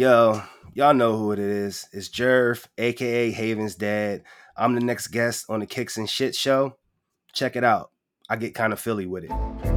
Yo, y'all know who it is. It's Jerv, aka Haven's dad. I'm the next guest on the Kicks and Shit show. Check it out. I get kind of Philly with it.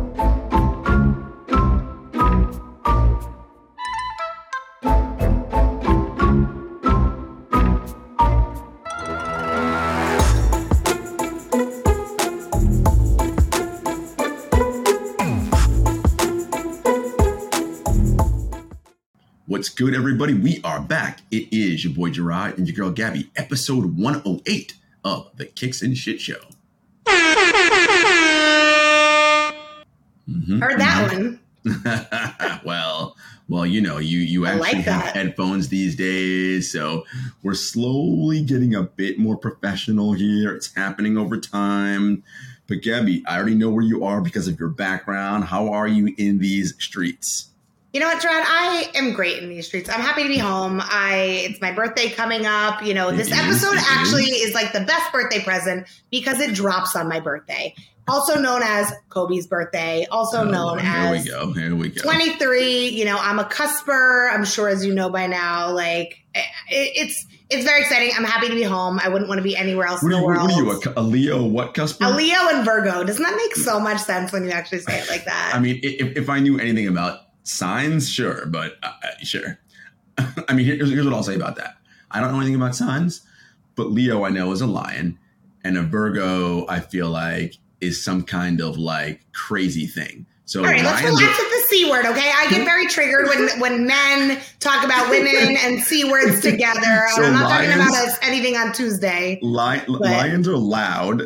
What's good, everybody? We are back. It is your boy Gerard and your girl Gabby, episode 108 of the Kicks and Shit Show. Mhm, Heard that mhm. one. well, well, you know, you you actually like have headphones these days, so we're slowly getting a bit more professional here. It's happening over time. But Gabby, I already know where you are because of your background. How are you in these streets? You know what, Gerard? I am great in these streets. I'm happy to be home. I it's my birthday coming up. You know, this mm-hmm, episode mm-hmm. actually is. is. like the best birthday present because it drops on my birthday. Also known as Kobe's birthday, also Oh, known here as we go. Here we go. 23. You know, I'm a cusper. I'm sure as you know by now. Like eh, it, it's it's very exciting. I'm happy to be home. I wouldn't want to be anywhere else What in the you? world. What are you? A, a Leo? What Cusper? a Leo and Virgo. Doesn't that make so much sense when you actually say it like that? I mean, if, if I knew anything about signs, sure, but uh, uh, sure. I mean, here's, here's what I'll say about that. I don't know anything about signs, but Leo I know is a lion, and a Virgo I feel like is some kind of like crazy thing. So All right, let's relax are- with the C word, okay? I get very triggered when when men talk about women and C words together. So I'm not talking about us anything on Tuesday. li- lions are loud,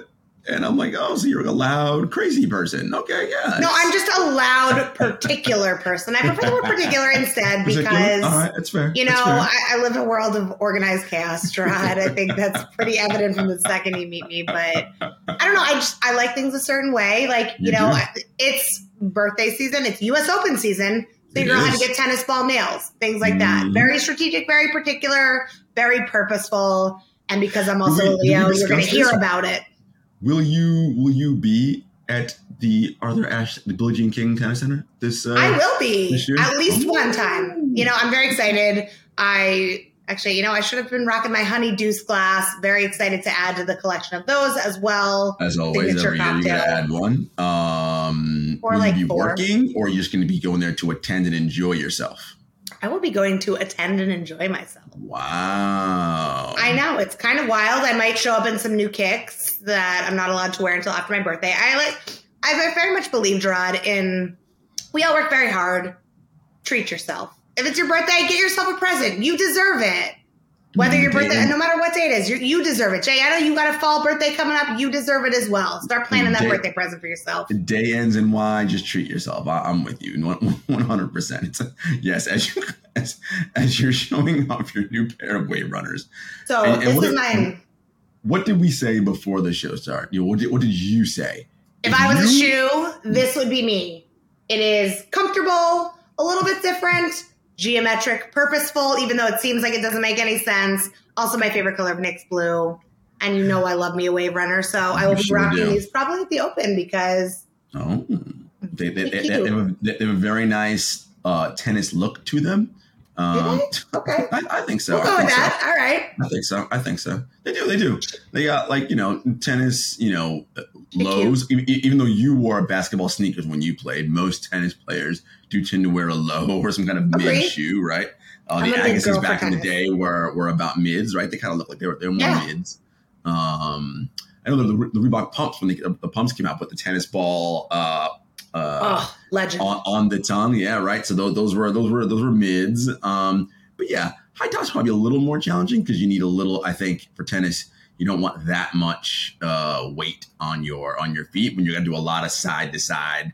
and I'm like, oh, so you're a loud, crazy person? Okay, yeah. No, I'm just a loud, particular person. I prefer the word particular instead because right, that's fair. you know. I, I live in a world of organized chaos, Gerard. I think that's pretty evident from the second you meet me. But I don't know. I just I like things a certain way. Like you, You know. I- it's birthday season. It's U.S. Open season. You know how to get tennis ball nails, things like that. Mhm. Very strategic, very particular, very purposeful. And because I'm also we- a Leo, you're going to hear about it. Will you will you be at the Arthur Ashe the Billie Jean King Tennis Center this uh I will be at least Oh. one time. You know, I'm very excited. I actually, you know, I should have been rocking my honey deuce glass. Very excited to add to the collection of those as well. as always signature every year you gotta add one. Um Or will like you be four. working or are you just gonna be going there to attend and enjoy yourself? I will be going to attend and enjoy myself. Wow. I know it's kind of wild. I might show up in some new kicks that I'm not allowed to wear until after my birthday. I like. I very much believe, Gerard, in we all work very hard. Treat yourself. If it's your birthday, get yourself a present. You deserve it. Whether your birthday, no matter what day it is, you, you deserve it. Jay, I know you got a fall birthday coming up. You deserve it as well. Start planning that Day- birthday present for yourself. the day ends in Y. Just treat yourself. I, I'm with you, one hundred percent. Yes, as you as, as you're showing off your new pair of wave runners. So And- and this what is if- mine. What did we say before the show started? You what did what did you say? If I was a shoe, this would be me. It is comfortable, a little bit different, geometric, purposeful, even though it seems like it doesn't make any sense. Also, my favorite color of Knicks blue. And you know I love me a wave runner, so I will be sure rocking do. these probably at the open because Oh, they, they, they, they, have, a, they have a very nice uh, tennis look to them. Um, okay, I, I think so. we'll I with think so. All right. I think so. I think so. They do. They do. They got like you know tennis. You know lows. E- e- even though you wore basketball sneakers when you played, most tennis players do tend to wear a low or some kind of mid Agreed. shoe, right? Uh, the Agassis back in the day were were about mids, right? They kind of look like they were they were more Yeah. mids. Um, I know the, the Reebok pumps when the, the pumps came out with the tennis ball. Uh, uh, Oh, legend. on, on the tongue. Yeah, right. So those, those were those were those were mids. Um, but yeah, high top's probably a little more challenging because you need a little. I think for tennis, you don't want that much uh, weight on your on your feet when you're going to do a lot of side to side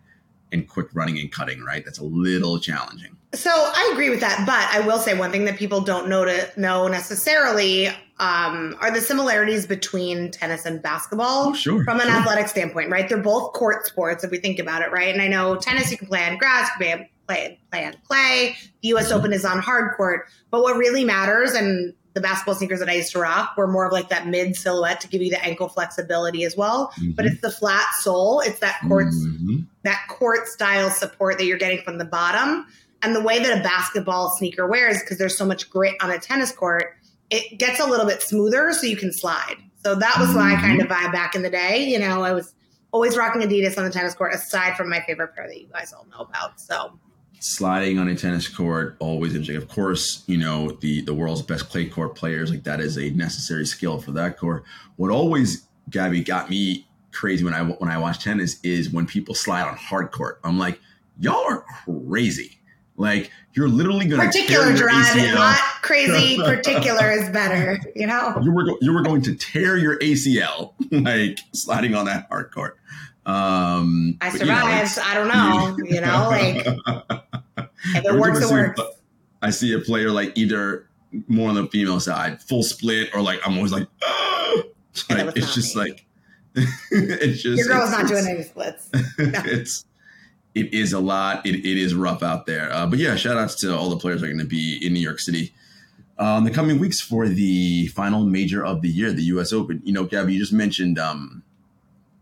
and quick running and cutting. Right, that's a little challenging. So I agree with that, but I will say one thing that people don't know to know necessarily um, are the similarities between tennis and basketball oh, sure, from an sure. athletic standpoint, right? They're both court sports if we think about it, right? And I know tennis you can play on grass, you can play play on clay. The U.S. Mm-hmm. Open is on hard court, but what really matters and the basketball sneakers that I used to rock were more of like that mid silhouette to give you the ankle flexibility as well. Mm-hmm. But it's the flat sole. It's that court mm-hmm. that court style support that you're getting from the bottom. And the way that a basketball sneaker wears, because there's so much grit on a tennis court, it gets a little bit smoother so you can slide. So that was mm-hmm. my kind of vibe back in the day. You know, I was always rocking Adidas on the tennis court, aside from my favorite pair that you guys all know about. So sliding on a tennis court always interesting. Of course, you know the the world's best clay court players like that is a necessary skill for that court. What always Gabby got me crazy when I when I watch tennis is when people slide on hard court. I'm like, y'all are crazy. Like you're literally going to particular drive, not crazy. particular is better. You know, you were you were going to tear your ACL like sliding on that hard court. Um, I survived. You know, I don't know. You know, like if it works, it works. I see a player like either more on the female side, full split, or like I'm always like, oh! like it's just me. like it's just your girl's not doing any splits. No. it's it is a lot. It, it is rough out there. Uh, but yeah, shout outs to all the players that are going to be in New York City uh, in the coming weeks for the final major of the year, the U.S. Open. You know, Gabby, you just mentioned um,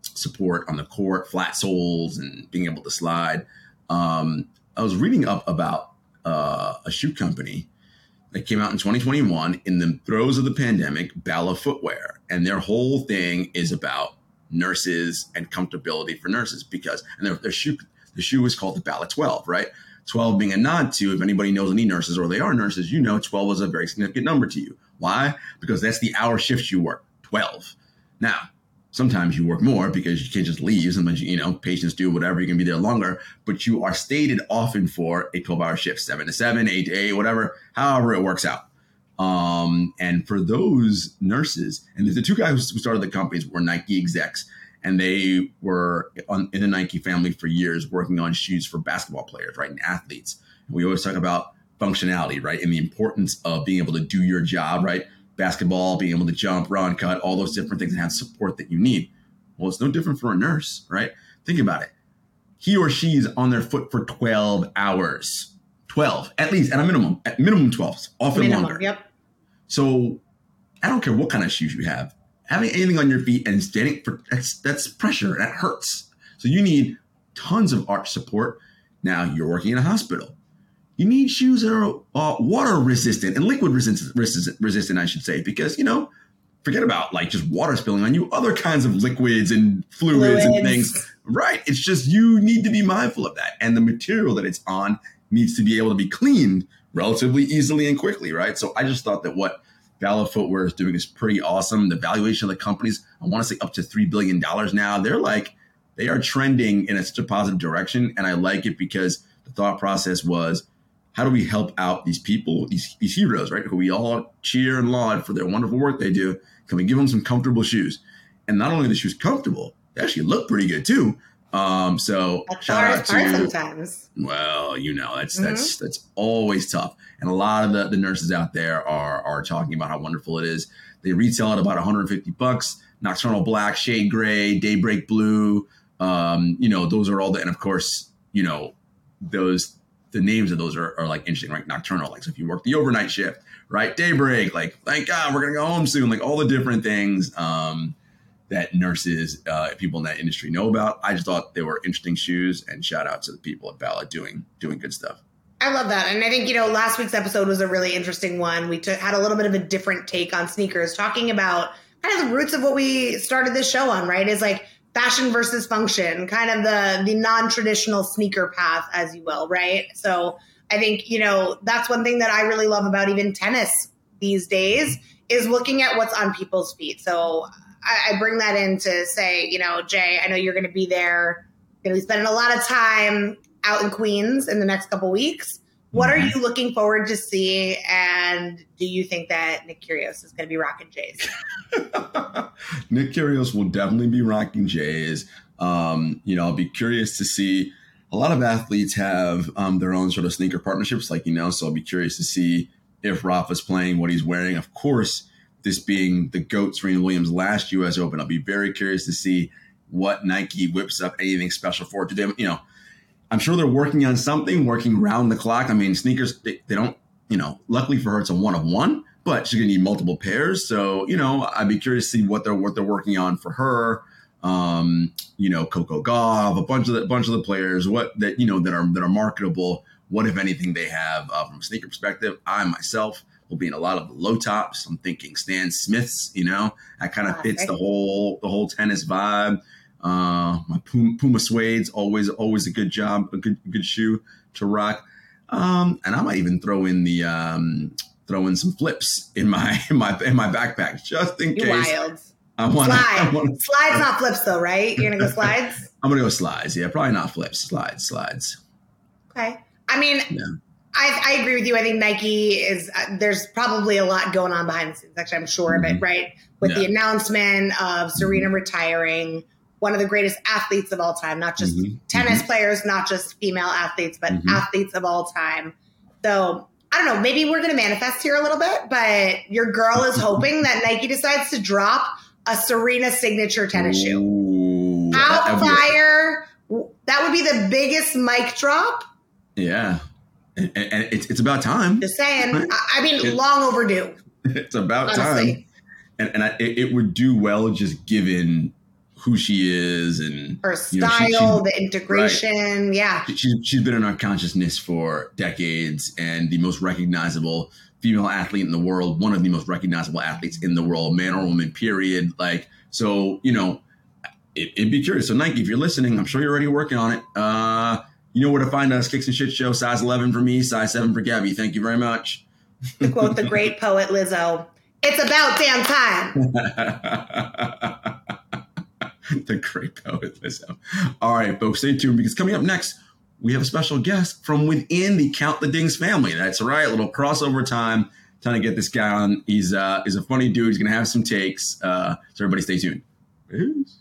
support on the court, flat soles, and being able to slide. Um, I was reading up about uh, a shoe company that came out in 2021 in the throes of the pandemic, Bala Footwear, and their whole thing is about nurses and comfortability for nurses because and their, their shoe the shoe is called the Bala 12, right? 12 being a nod to if anybody knows any nurses or they are nurses, you know 12 is a very significant number to you. Why? Because that's the hour shifts you work, 12. Now, Sometimes you work more because you can't just leave. Sometimes, you, you know, patients do whatever. You can be there longer, but you are stated often for a 12 hour shift, seven to seven, eight to eight, whatever, however it works out. Um, and for those nurses, and the two guys who started the companies were Nike execs, and they were on, in the Nike family for years working on shoes for basketball players, right, and athletes. And we always talk about functionality, right, and the importance of being able to do your job, right basketball, being able to jump, run, cut, all those different things and have support that you need. Well, it's no different for a nurse, right? Think about it. He or she is on their foot for 12 hours. 12, at least, at a minimum, at minimum 12, often minimum, longer. Yep. So I don't care what kind of shoes you have. Having anything on your feet and standing for that's that's pressure. That hurts. So you need tons of arch support. Now you're working in a hospital you need shoes that are uh, water resistant and liquid resistant, resistant, I should say, because, you know, forget about like just water spilling on you, other kinds of liquids and fluids, fluids, and things. Right. It's just you need to be mindful of that. And the material that it's on needs to be able to be cleaned relatively easily and quickly. Right. So I just thought that what Bala Footwear is doing is pretty awesome. The valuation of the companies, I want to say up to $3 billion now. They're like, they are trending in a, such a positive direction. And I like it because the thought process was how do we help out these people, these, these heroes, right? Who we all cheer and laud for their wonderful work they do. Can we give them some comfortable shoes? And not only the shoes comfortable, they actually look pretty good too. Um, so that's shout out to sometimes. Well, you know, that's mm-hmm. that's that's always tough. And a lot of the, the nurses out there are are talking about how wonderful it is. They retail at about 150 bucks. Nocturnal black, shade gray, daybreak blue. Um, you know, those are all the and of course, you know, those the names of those are, are like interesting, right? Nocturnal, like so if you work the overnight shift, right? Daybreak, like thank God we're gonna go home soon, like all the different things um, that nurses, uh, people in that industry know about. I just thought they were interesting shoes, and shout out to the people at Bala doing doing good stuff. I love that, and I think you know last week's episode was a really interesting one. We took, had a little bit of a different take on sneakers, talking about kind of the roots of what we started this show on. Right, is like fashion versus function, kind of the the non-traditional sneaker path, as you will, right? So I think, you know, that's one thing that I really love about even tennis these days is looking at what's on people's feet. So I, I bring that in to say, you know, Jay, I know you're gonna be there, you're gonna be spending a lot of time out in Queens in the next couple weeks. What mm-hmm. are you looking forward to see? And do you think that Nick Kyrgios is going to be rocking Jays? Nick Kyrgios will definitely be rocking Jays. Um, you know, I'll be curious to see. A lot of athletes have um, their own sort of sneaker partnerships, like you know. So I'll be curious to see if Rafa's playing, what he's wearing. Of course, this being the GOAT Serena Williams last US Open, I'll be very curious to see what Nike whips up anything special for. Do they, you know, I'm sure they're working on something, working round the clock. I mean, sneakers, they, they don't, you know, luckily for her, it's a one of one, but she's gonna need multiple pairs. So, you know, I'd be curious to see what they're what they're working on for her. Um, you know, Coco Gauff, a bunch of the bunch of the players, what that you know that are that are marketable. What if anything they have uh, from a sneaker perspective? I myself will be in a lot of the low tops. I'm thinking Stan Smiths. You know, that kind of fits the whole the whole tennis vibe. Uh, my Puma, Puma suede's always always a good job, a good good shoe to rock. Um, and I might even throw in the um, throw in some flips in my in my in my backpack just in You're case. Wild. I want Slide. Wanna, slides, not flips, though, right? You're gonna go slides. I'm gonna go slides. Yeah, probably not flips. Slides, slides. Okay. I mean, yeah. I, I, agree with you. I think Nike is uh, there's probably a lot going on behind the scenes. Actually, I'm sure of it. Mm-hmm. Right with yeah. the announcement of Serena mm-hmm. retiring, one of the greatest athletes of all time, not just mm-hmm. tennis mm-hmm. players, not just female athletes, but mm-hmm. athletes of all time. So I don't know, maybe we're going to manifest here a little bit, but your girl is hoping that Nike decides to drop a Serena signature tennis shoe. Ooh, How fire! That would be the biggest mic drop. Yeah. And, and it's, it's about time. Just saying. I mean, it, long overdue. It's about honestly. time. And, and I, it, it would do well just given who she is and her style, you know, she, the integration. Right. Yeah. She, she's been in our consciousness for decades and the most recognizable female athlete in the world, one of the most recognizable athletes in the world, man or woman, period. Like, so, you know, it, would be curious. So, Nike, if you're listening, I'm sure you're already working on it. Uh, you know where to find us, Kicks and Shit Show, size 11 for me, size 7 for Gabby. Thank you very much. To quote the great poet Lizzo, it's about damn time. the great poet Lizzo. All right, folks, stay tuned because coming up next, we have a special guest from within the Count the Dings family. That's right, little crossover time. Trying to get this guy on. He's uh, he's a funny dude. He's gonna have some takes. Uh, so everybody, stay tuned. Peace.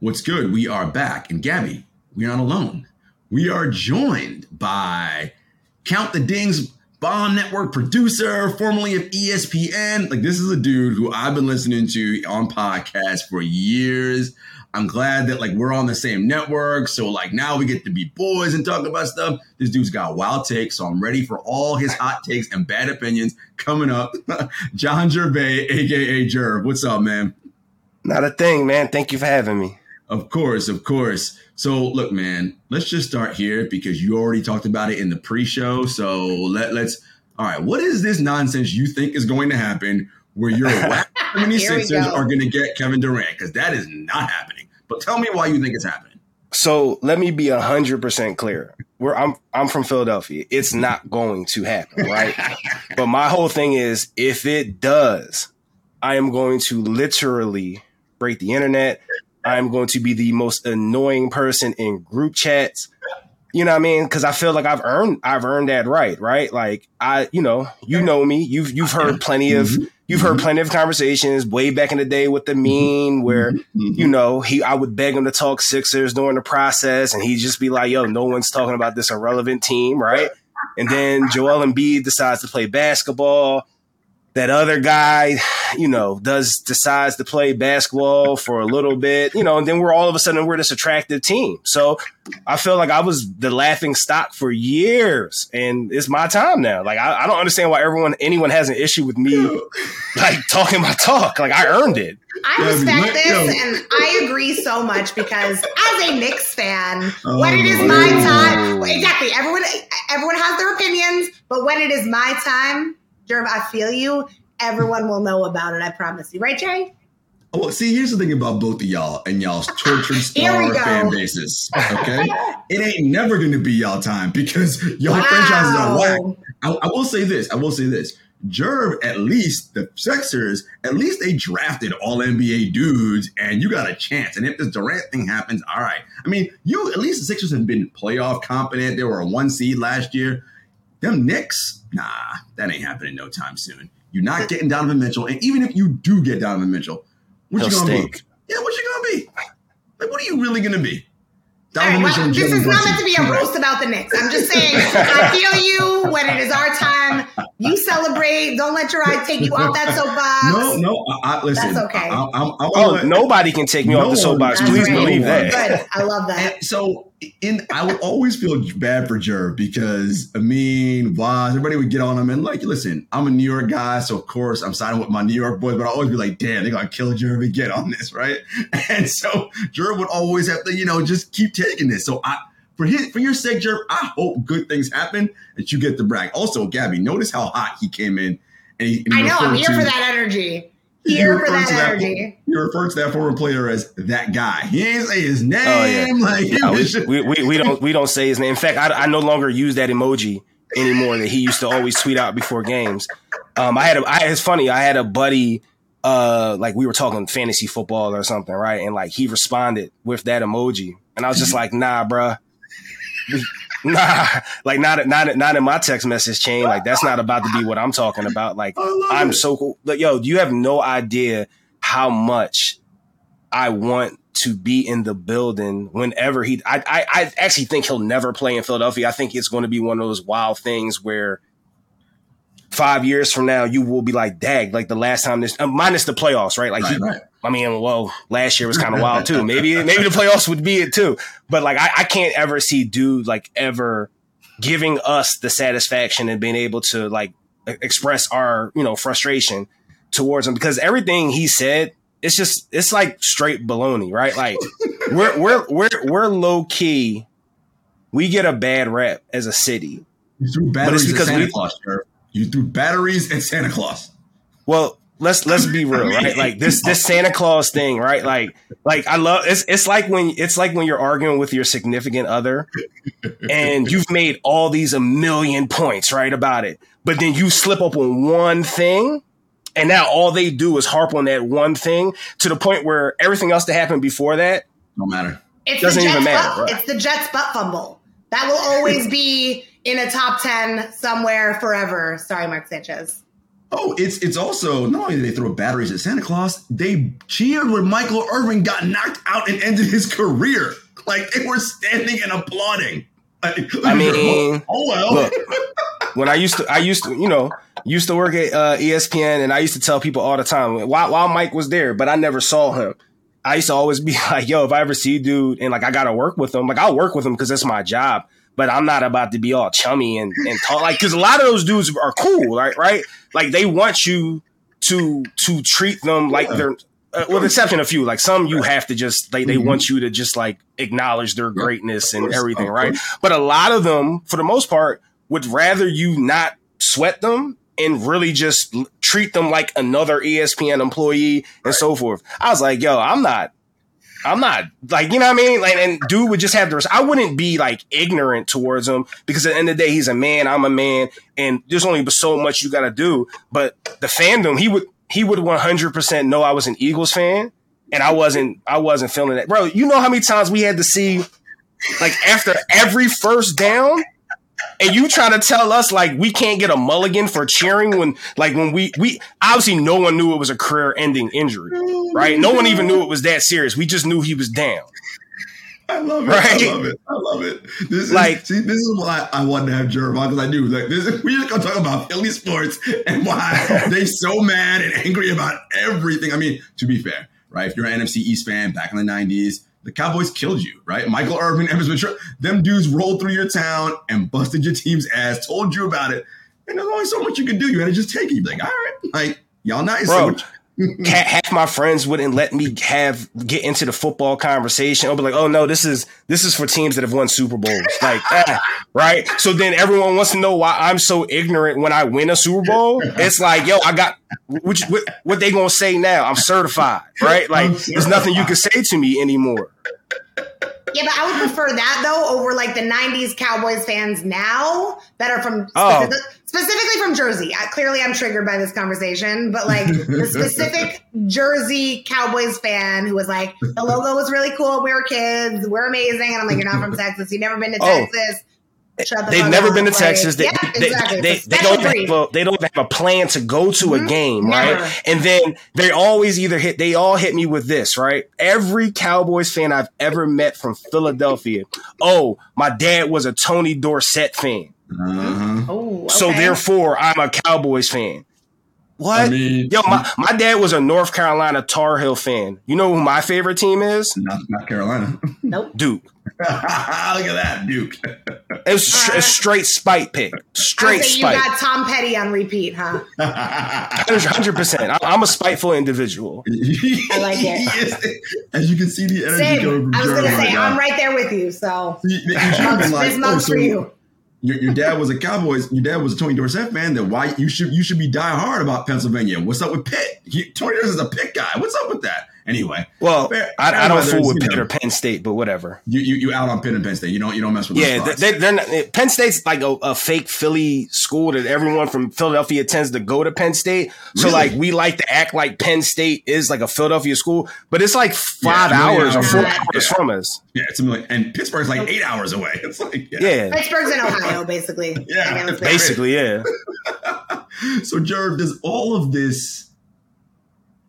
What's good? We are back. And Gabby, we're not alone. We are joined by Count the Dings Bomb Network producer, formerly of ESPN. Like, this is a dude who I've been listening to on podcasts for years. I'm glad that like we're on the same network. So like now we get to be boys and talk about stuff. This dude's got wild takes, so I'm ready for all his hot takes and bad opinions coming up. John Gervais, aka Jerv. What's up, man? Not a thing, man. Thank you for having me. Of course, of course. So look, man, let's just start here because you already talked about it in the pre-show. So let let's all right, what is this nonsense you think is going to happen where your whack 76ers are going to get Kevin Durant? Because that is not happening. But tell me why you think it's happening. So let me be hundred percent clear. Where I'm I'm from Philadelphia. It's not going to happen, right? but my whole thing is if it does, I am going to literally break the internet. I'm going to be the most annoying person in group chats. You know what I mean? Because I feel like I've earned I've earned that right, right? Like I, you know, you know me. You've you've heard plenty of mm-hmm. you've heard mm-hmm. plenty of conversations way back in the day with the mean mm-hmm. where you know he I would beg him to talk Sixers during the process, and he'd just be like, "Yo, no one's talking about this irrelevant team, right?" And then Joel Embiid decides to play basketball that other guy, you know, does decides to play basketball for a little bit, you know, and then we're all of a sudden we're this attractive team. So I feel like I was the laughing stock for years, and it's my time now. Like I, I don't understand why everyone anyone has an issue with me like talking my talk. Like I earned it. I respect this and I agree so much because as a Knicks fan, oh, when it is my time, exactly, everyone everyone has their opinions, but when it is my time, Jerv, I feel you. Everyone will know about it. I promise you. Right, Jay? Well, see, here's the thing about both of y'all and y'all's tortured star fan bases. Okay, it ain't never going to be y'all time because y'all wow. franchises are whack. I, I, will say this. I will say this. Jerv, at least the Sixers, at least they drafted all NBA dudes, and you got a chance. And if this Durant thing happens, all right. I mean, you at least the Sixers have been playoff competent. They were a one seed last year. Them Knicks, nah, that ain't happening no time soon. You're not getting Donovan Mitchell, and even if you do get Donovan Mitchell, what He'll you gonna stink. be? Yeah, what you gonna be? Like, what are you really gonna be? Right, well, this is not meant to be a roast about the Knicks. I'm just saying, I feel you when it is our time. You celebrate. Don't let your eyes take you off that soapbox. No, no. I, I, listen, That's okay. I, I, oh, nobody can take me no off the soapbox. Please great. believe that. Good. I love that. And so in I would always feel bad for Jerv because Amin, Waz, everybody would get on him and like, listen, I'm a New York guy, so of course I'm siding with my New York boys, but I always be like, damn, they gotta kill Jerv and get on this, right? And so Jerv would always have to, you know, just keep taking this. So I for his for your sake, Jerv, I hope good things happen that you get the brag. Also, Gabby, notice how hot he came in. And he, and he I know, I'm here to, for that energy here for that energy. That, you refer to that former player as that guy. He ain't say his name. Oh, yeah. Like no, we, we, we, don't we don't say his name. In fact, I, I no longer use that emoji anymore that he used to always tweet out before games. Um, I had a, I, it's funny. I had a buddy, uh, like we were talking fantasy football or something, right? And like he responded with that emoji, and I was just like, nah, bruh. nah, like not not not in my text message chain. Like that's not about to be what I'm talking about. Like I'm it. so cool. Like, yo, you have no idea how much I want to be in the building whenever he. I, I I actually think he'll never play in Philadelphia. I think it's going to be one of those wild things where five years from now, you will be like, dag, like the last time this, uh, minus the playoffs, right? Like, right, he, right. I mean, well, last year was kind of wild too. Maybe, maybe the playoffs would be it too. But like, I, I, can't ever see dude like ever giving us the satisfaction and being able to like express our, you know, frustration towards him because everything he said, it's just, it's like straight baloney, right? Like, we're, we're, we're, we're low key. We get a bad rep as a city. But it's because we, Claus, you threw batteries at Santa Claus. Well, let's let's be real, right? Like this this Santa Claus thing, right? Like like I love it's it's like when it's like when you're arguing with your significant other and you've made all these a million points, right, about it. But then you slip up on one thing and now all they do is harp on that one thing to the point where everything else that happened before that don't matter. It doesn't even matter. Right? It's the Jets butt fumble. That will always be in a top 10 somewhere forever. Sorry, Mark Sanchez. Oh, it's it's also not only did they throw batteries at Santa Claus, they cheered when Michael Irvin got knocked out and ended his career. Like they were standing and applauding. I mean, oh well. Look, when I used to, I used to, you know, used to work at uh, ESPN, and I used to tell people all the time while while Mike was there, but I never saw him. I used to always be like, "Yo, if I ever see dude, and like I gotta work with him, like I'll work with him because that's my job." But I'm not about to be all chummy and, and talk like because a lot of those dudes are cool, right? Right? Like they want you to to treat them like yeah. they're uh, with exception of a few, like some you have to just they, they mm-hmm. want you to just like acknowledge their greatness and everything, right? But a lot of them, for the most part, would rather you not sweat them and really just treat them like another ESPN employee and right. so forth. I was like, yo, I'm not I'm not like, you know what I mean? Like, and dude would just have the, I wouldn't be like ignorant towards him because at the end of the day, he's a man, I'm a man, and there's only so much you got to do. But the fandom, he would, he would 100% know I was an Eagles fan and I wasn't, I wasn't feeling that. Bro, you know how many times we had to see, like, after every first down, and you trying to tell us like we can't get a mulligan for cheering when like when we we obviously no one knew it was a career ending injury right no one even knew it was that serious we just knew he was down I love it. Right? I love it. I love it. This is Like- see, this is why I wanted to have Jerv because I knew like this. Is, we just gonna talk about Philly sports and why they so mad and angry about everything. I mean, to be fair, right? If you're an NFC East fan back in the '90s, the Cowboys killed you, right? Michael Irvin, Evans Ventura, them dudes rolled through your town and busted your team's ass, told you about it, and there's only so much you can do. You had to just take it. You'd be like, all right, like y'all nice. Bro, So half my friends wouldn't let me have get into the football conversation. I'll be like, "Oh no, this is this is for teams that have won Super Bowls." Like, ah, right? So then everyone wants to know why I'm so ignorant when I win a Super Bowl. It's like, yo, I got what, what they gonna say now? I'm certified, right? Like, there's nothing you can say to me anymore. Yeah, but I would prefer that though over like the '90s Cowboys fans now that are from Oh. specific- specifically from Jersey. I, clearly, I'm triggered by this conversation, but like the specific Jersey Cowboys fan who was like, "The logo was really cool. We were kids. We're amazing." And I'm like, "You're not from Texas. You've never been to Oh. Texas." Shut the They've never been to Like, Texas. They, yeah, they, exactly. they, It's they don't have a, they don't have a plan to go to a game, Never. right? And then they always either hit they all hit me with this, right? Every Cowboys fan I've ever met from Philadelphia, oh, my dad was a Tony Dorsett fan, uh-huh. Oh, so therefore I'm a Cowboys fan. What? I mean, Yo, my, my dad was a North Carolina Tar Heel fan. You know who my favorite team is? not, not Carolina. nope. Duke. Look at that, Duke. It's str- a straight spite pick. I Straight say you got Tom Petty on repeat, huh? Hundred percent. I'm a spiteful individual. I like it. As you can see, the energy Same. coming from I was gonna say right now. I'm right there with you. So You- you should have been like, this oh, mug's so for you. Your, your dad was a Cowboys. Your dad was a Tony Dorsett fan. Then why you should you should be die hard about Pennsylvania? What's up with Pitt? He, Tony Dorsett is a Pitt guy. What's up with that? Anyway, Well, fair- I, I don't weather, fool with you Pitt know. or Penn State, but whatever. You, you you out on Pitt and Penn State. You don't you don't mess with Yeah, those they, they're not. Penn State's like a, a fake Philly school that everyone from Philadelphia tends to go to Penn State. So Really? like we like to act like Penn State is like a Philadelphia school, but it's like five Yeah, hours or four hours. hours Yeah. from us. yeah, it's a million, and Pittsburgh's like eight hours away. It's like yeah. Yeah, Pittsburgh's in Ohio, basically. Yeah, I mean, let's be honest. basically, yeah. So, Jerv, does all of this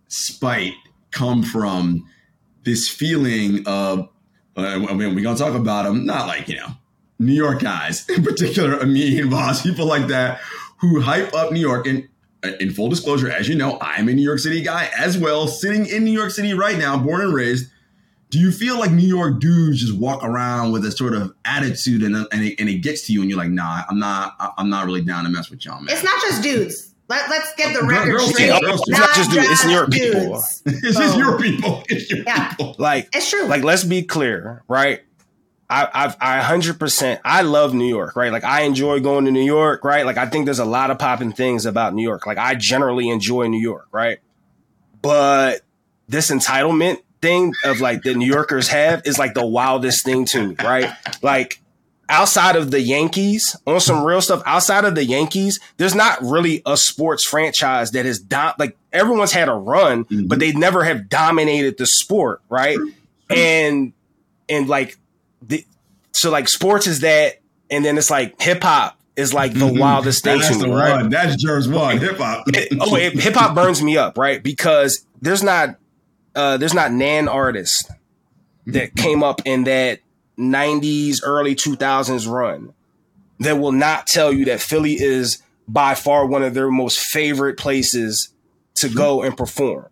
spite come from this feeling of, uh, I mean, we're going to talk about them, not like, you know, New York guys, in particular, Amin, and Voss, people like that, who hype up New York. And uh, in full disclosure, as you know, I'm a New York City guy as well, sitting in New York City right now, born and raised. Do you feel like New York dudes just walk around with a sort of attitude and, and, it, and it gets to you and you're like, nah, I'm not, I'm not really down to mess with y'all, man. It's not just dudes. Let, let's get the Girl- record girls straight. too, girls too. It's not just dudes, it's New York people. It's just your people. It's your Yeah. people. Like It's true. like let's be clear, right? I, I've I hundred percent I love New York, right? Like I enjoy going to New York, right? Like I think there's a lot of popping things about New York. Like I generally enjoy New York, right? But this entitlement thing of like the New Yorkers have is like the wildest thing to me, right? Like outside of the Yankees, on some real stuff, outside of the Yankees, there's not really a sports franchise that has dom- like everyone's had a run, Mhm. but they never have dominated the sport, right? And and like the so like sports is that, and then it's like hip hop is like the Mhm. wildest thing That's to me, right? one. That's Jer's one. Hip hop. Oh, hip hop burns me up, right? Because there's not uh there's not nan artists that came up in that 90s early 2000s run that will not tell you that Philly is by far one of their most favorite places to go and perform.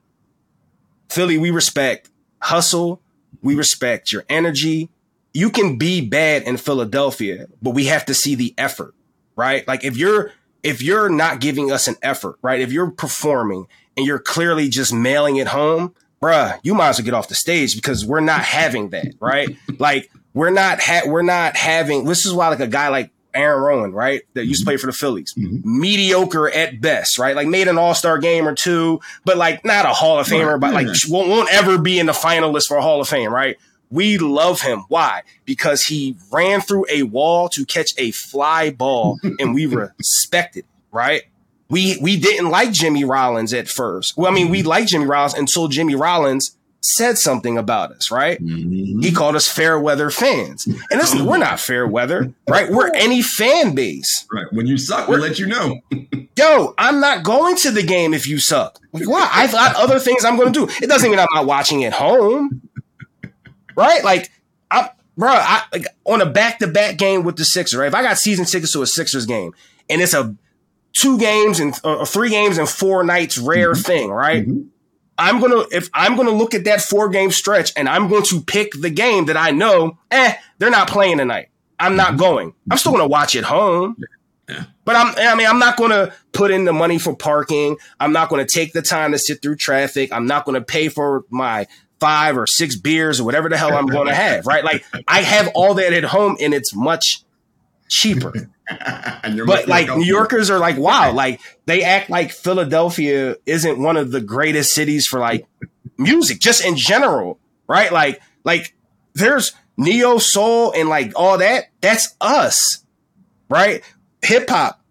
Philly, we respect hustle, we respect your energy. You can be bad in Philadelphia, but we have to see the effort, right? Like if you're if you're not giving us an effort, right? If you're performing and you're clearly just mailing it home, bruh, you might as well get off the stage because we're not having that, right? like we're not ha- we're not having. This is why like a guy like Aaron Rowand, right, that used to mm-hmm. play for the Phillies, mm-hmm. mediocre at best, right? Like made an All Star game or two, but like not a Hall of Famer, but like won't, won't ever be in the finalist for a Hall of Fame, right? We love him. Why? Because he ran through a wall to catch a fly ball, and we respected, it, right? We we didn't like Jimmy Rollins at first. Well, I mean, we mm-hmm. liked Jimmy Rollins until Jimmy Rollins said something about us, right? Mhm. He called us fair weather fans. And listen, we're not fair weather, right? We're any fan base. Right. When you suck, we'll let you know. Yo, I'm not going to the game if you suck. Like, why? I've got other things I'm going to do. It doesn't mean I'm not watching at home, right? Like, I'm bro, I like on a back to back game with the Sixers, right? If I got season tickets to a Sixers game and it's a two games and uh, three games and four nights rare mm-hmm. thing, right? Mm-hmm. I'm gonna if I'm gonna look at that four game stretch and I'm going to pick the game that I know, eh, they're not playing tonight. I'm not mm-hmm. going. I'm still gonna watch it home. Yeah. But I'm, I mean, I'm not going to put in the money for parking. I'm not going to take the time to sit through traffic. I'm not going to pay for my five or six beers or whatever the hell I'm going to have, right? Like I have all that at home and it's much cheaper. but like New Yorkers are like, wow, like they act like Philadelphia isn't one of the greatest cities for like music, just in general, right? Like, like there's neo soul and like all that. That's us, right? Hip hop,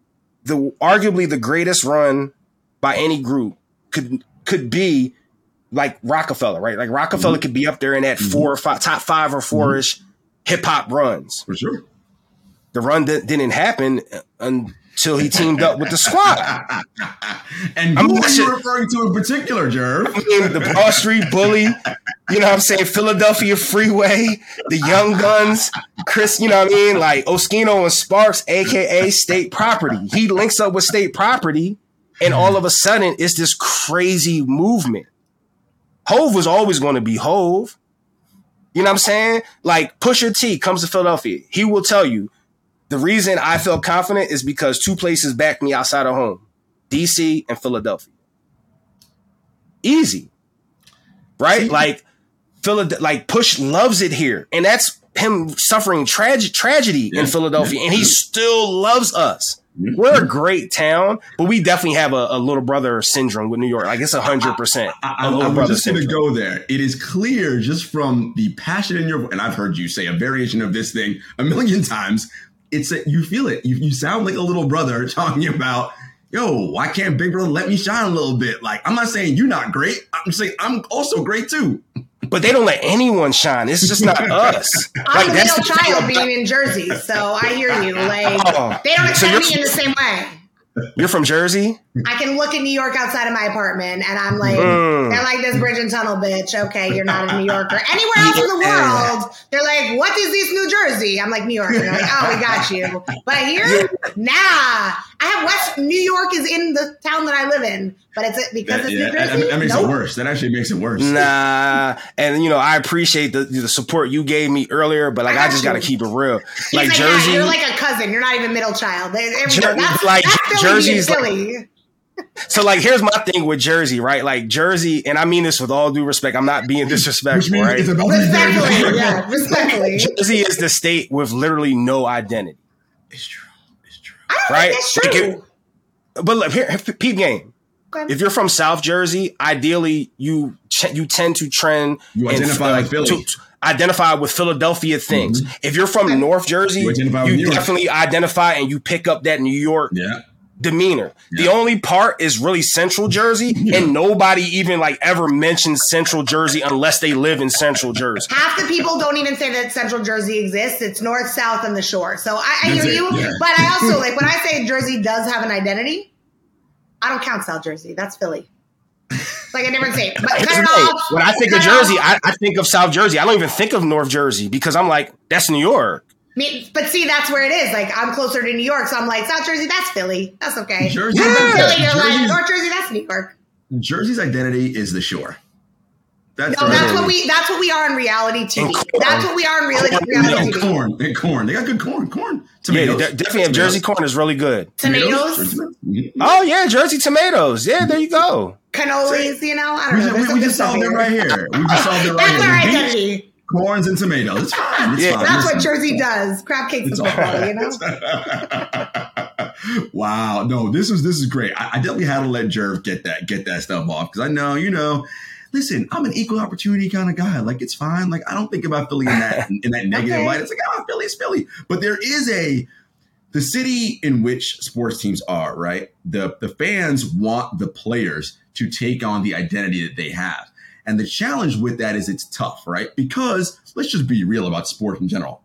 the arguably the greatest run by any group could could be like Roc-A-Fella, right? Like Roc-A-Fella mm-hmm. could be up there in that mm-hmm. four or five, top five or 4 ish mm-hmm. hip hop runs. For sure. The run that didn't happen until he teamed up with the squad. and who are you referring to in particular, Jerv? I mean, the Broad Street Bully, you know what I'm saying? Philadelphia Freeway, the Young Gunz, Chris, you know what I mean? Like Oschino and Sparks, aka State Property. He links up with State Property, and all of a sudden it's this crazy movement. Hove was always going to be Hove. You know what I'm saying? Like Pusha T comes to Philadelphia. He will tell you the reason I felt confident is because two places back me outside of home DC and Philadelphia. Easy. Right? See? Like Philadelphia, like Push loves it here. And that's him suffering trage- tragedy yeah. in Philadelphia. Yeah. And he still loves us. We're a great town, but we definitely have a, a little brother syndrome with New York. Like it's hundred percent. I'm just going to go there. It is clear just from the passion in your and I've heard you say a variation of this thing a million times. It's that you feel it. You, you sound like a little brother talking about yo, why can't Big Brother let me shine a little bit? Like, I'm not saying you're not great. I'm saying I'm also great too but they don't let anyone shine. It's just not us. I'm like, a middle child being in Jersey, so I hear you. Like oh, they don't accept so me in the same way. You're from Jersey? I can look at New York outside of my apartment and I'm like, mm. they're like this bridge and tunnel bitch. Okay, you're not a New Yorker. Anywhere else in the world, they're like, what is this New Jersey? I'm like, New York. they're like, oh, we got you. But here, nah. I have West New York is in the town that I live in, but it's because it's yeah, New Jersey. That, that makes nope. it worse. That actually makes it worse. Nah, and you know I appreciate the, the support you gave me earlier, but like I, I just got to keep it real. like, like Jersey, yeah, you're like a cousin. You're not even middle child. There, there Jer- that's, like that's Jersey's like, so like here's my thing with Jersey, right? Like Jersey, and I mean this with all due respect. I'm not being disrespectful, right? respectfully, yeah, respectfully. Jersey is the state with literally no identity. It's true. It's true. right? That's true. Like it, but look, here, peep game. Okay. If you're from South Jersey, ideally you ch- you tend to trend. You identify with Philly. To, to identify with Philadelphia things. Mm-hmm. If you're from North Jersey, you, you definitely identify and you pick up that New York yeah demeanor. Yeah. The only part is really Central Jersey, yeah. and nobody even like ever mentions Central Jersey unless they live in Central Jersey. Half the people don't even say that Central Jersey exists. It's north, south, and the shore. So I, I hear it. you, yeah. but I also like when I say Jersey does have an identity. I don't count South Jersey. That's Philly. It's like a different state. But when I think of Jersey, I, I think of South Jersey. I don't even think of North Jersey because I'm like, that's New York but see, that's where it is. Like I'm closer to New York, so I'm like South Jersey. That's Philly. That's okay. Jersey, yeah. Philly, you're like North Jersey. That's New York. Jersey's identity is the shore. That's no, that's what we. That's what we are in reality TV. Oh, that's what we are in reality, reality TV. Corn and corn. They got good corn. Corn. Tomatoes. Yeah, definitely. Have Jersey corn is really good. Tomatoes. tomatoes? Oh yeah, Jersey tomatoes. Yeah, there you go. Cannolis. You know, I don't know. We, we just solved it right here. We just solved it right that's here. That's our identity corns and tomatoes. It's fine. It's yeah, fine. That's what Jersey does. Crab cakes and football, you know. wow, no, this is this is great. I, I definitely had to let Jerv get that get that stuff off because I know, you know. Listen, I'm an equal opportunity kind of guy. Like it's fine. Like I don't think about Philly in that in that negative okay. light. It's like, oh, Philly is Philly. But there is a the city in which sports teams are, right? The the fans want the players to take on the identity that they have. And the challenge with that is it's tough, right? Because let's just be real about sports in general.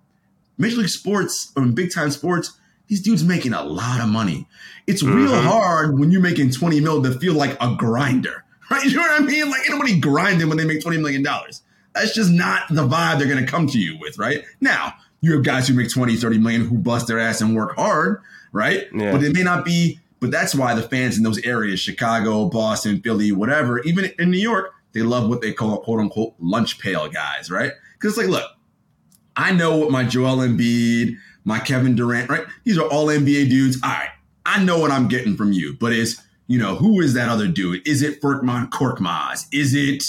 Major League Sports or big time sports, these dudes making a lot of money. It's mm-hmm. real hard when you're making 20 mil to feel like a grinder, right? You know what I mean? Like anybody grinding when they make $20 million. That's just not the vibe they're going to come to you with, right? Now, you have guys who make 20, 30 million who bust their ass and work hard, right? Yeah. But it may not be, but that's why the fans in those areas, Chicago, Boston, Philly, whatever, even in New York, they love what they call a quote unquote lunch pail guys, right? Because it's like, look, I know what my Joel Embiid, my Kevin Durant, right? These are all NBA dudes. All right, I know what I'm getting from you, but it's you know who is that other dude? Is it Furkan Korkmaz? Is it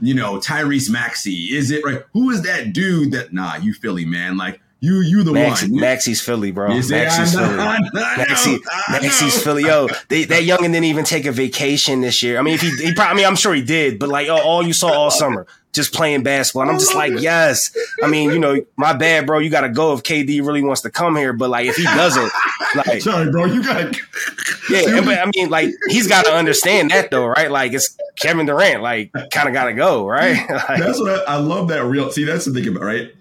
you know Tyrese Maxey? Is it right? Who is that dude that? Nah, you Philly man, like you you the Maxey, one. Maxey's Philly, bro. Maxey's Philly. Know, Maxey, Maxey's. Philly. Yo, they, that youngin didn't even take a vacation this year. I mean, if he, he probably, I mean, I'm sure he did, but like, oh, all you saw all summer, just playing basketball. And I'm just like, yes. I mean, you know, my bad, bro. You got to go if KD really wants to come here. But like, if he doesn't, like, Sorry, bro. You got yeah, but I mean, like, he's got to understand that though, right? Like, it's Kevin Durant, like, kind of got to go, right? Like, That's what I, I love. That real. See, that's the thing about right.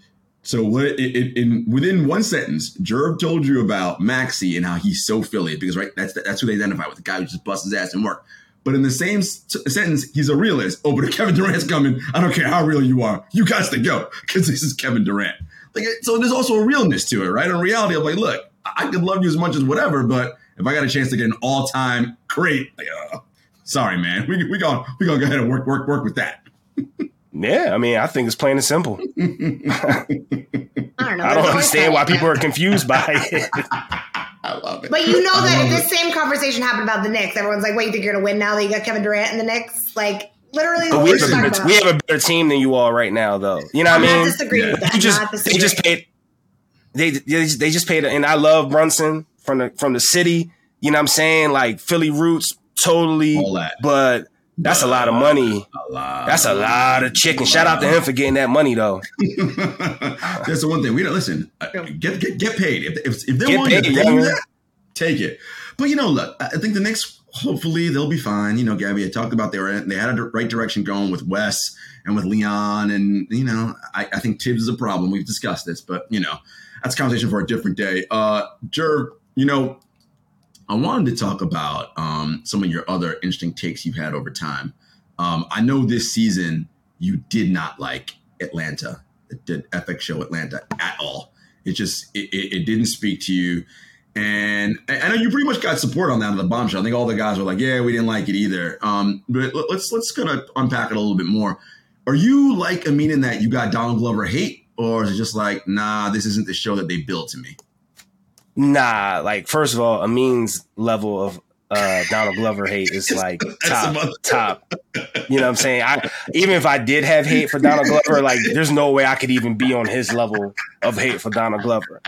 So what? In within one sentence, Jerv told you about Maxey and how he's so Philly because right. That's that's who they identify with. The guy who just busts his ass and work. But in the same s- sentence, he's a realist. Oh, but if Kevin Durant's coming, I don't care how real you are. You got to go because this is Kevin Durant. Like, so there's also a realness to it, right? In reality, I'm like, look, I I could love you as much as whatever, but if I got a chance to get an all time great, like, uh, sorry, man, we we gonna we gonna go ahead and work work work with that. yeah, I mean, I think it's plain and simple. I don't know. I don't understand why people are confused by it. I love it. But you know that if this same conversation happened about the Knicks, everyone's like, "Wait, you think you're gonna win now that you got Kevin Durant in the Knicks?" Like literally, But we have, a better, about. we have a better team than you all right now, though. You know what I'm I not mean? disagreeing Yeah. with that. You just not they disagreeing. just paid. They they just, they just paid, and I love Brunson from the from the city. You know what I'm saying? Like Philly roots, totally. All that. But that's a lot of money. A lot. That's a lot of chicken. Shout out to him for getting that money, though. That's the one thing we don't listen. uh, Get get, get paid. If, if, if they're Get willing to paid, pay that, take it. But you know, look, I I think the Knicks hopefully they'll be fine. You know, Gabby had talked about they were they had a right direction going with Wes and with Leon, and you know, I, I think Thibs is a problem. We've discussed this, but you know, that's a conversation for a different day. Uh, Jer, you know, I wanted to talk about um, some of your other interesting takes you've had over time. Um, I know this season you did not like Atlanta, the FX show Atlanta at all. It just it, it, it didn't speak to you. And I know you pretty much got support on that on the bombshell. I think all the guys were like, "Yeah, we didn't like it either." Um, but let- let's let's kind of unpack it a little bit more. Are you like Amin in that you got Donald Glover hate, or is it just like, nah, this isn't the show that they built to me? Nah, like first of all, Amin's level of uh, Donald Glover hate is like top top. You know what I'm saying? I even if I did have hate for Donald Glover, like there's no way I could even be on his level of hate for Donald Glover.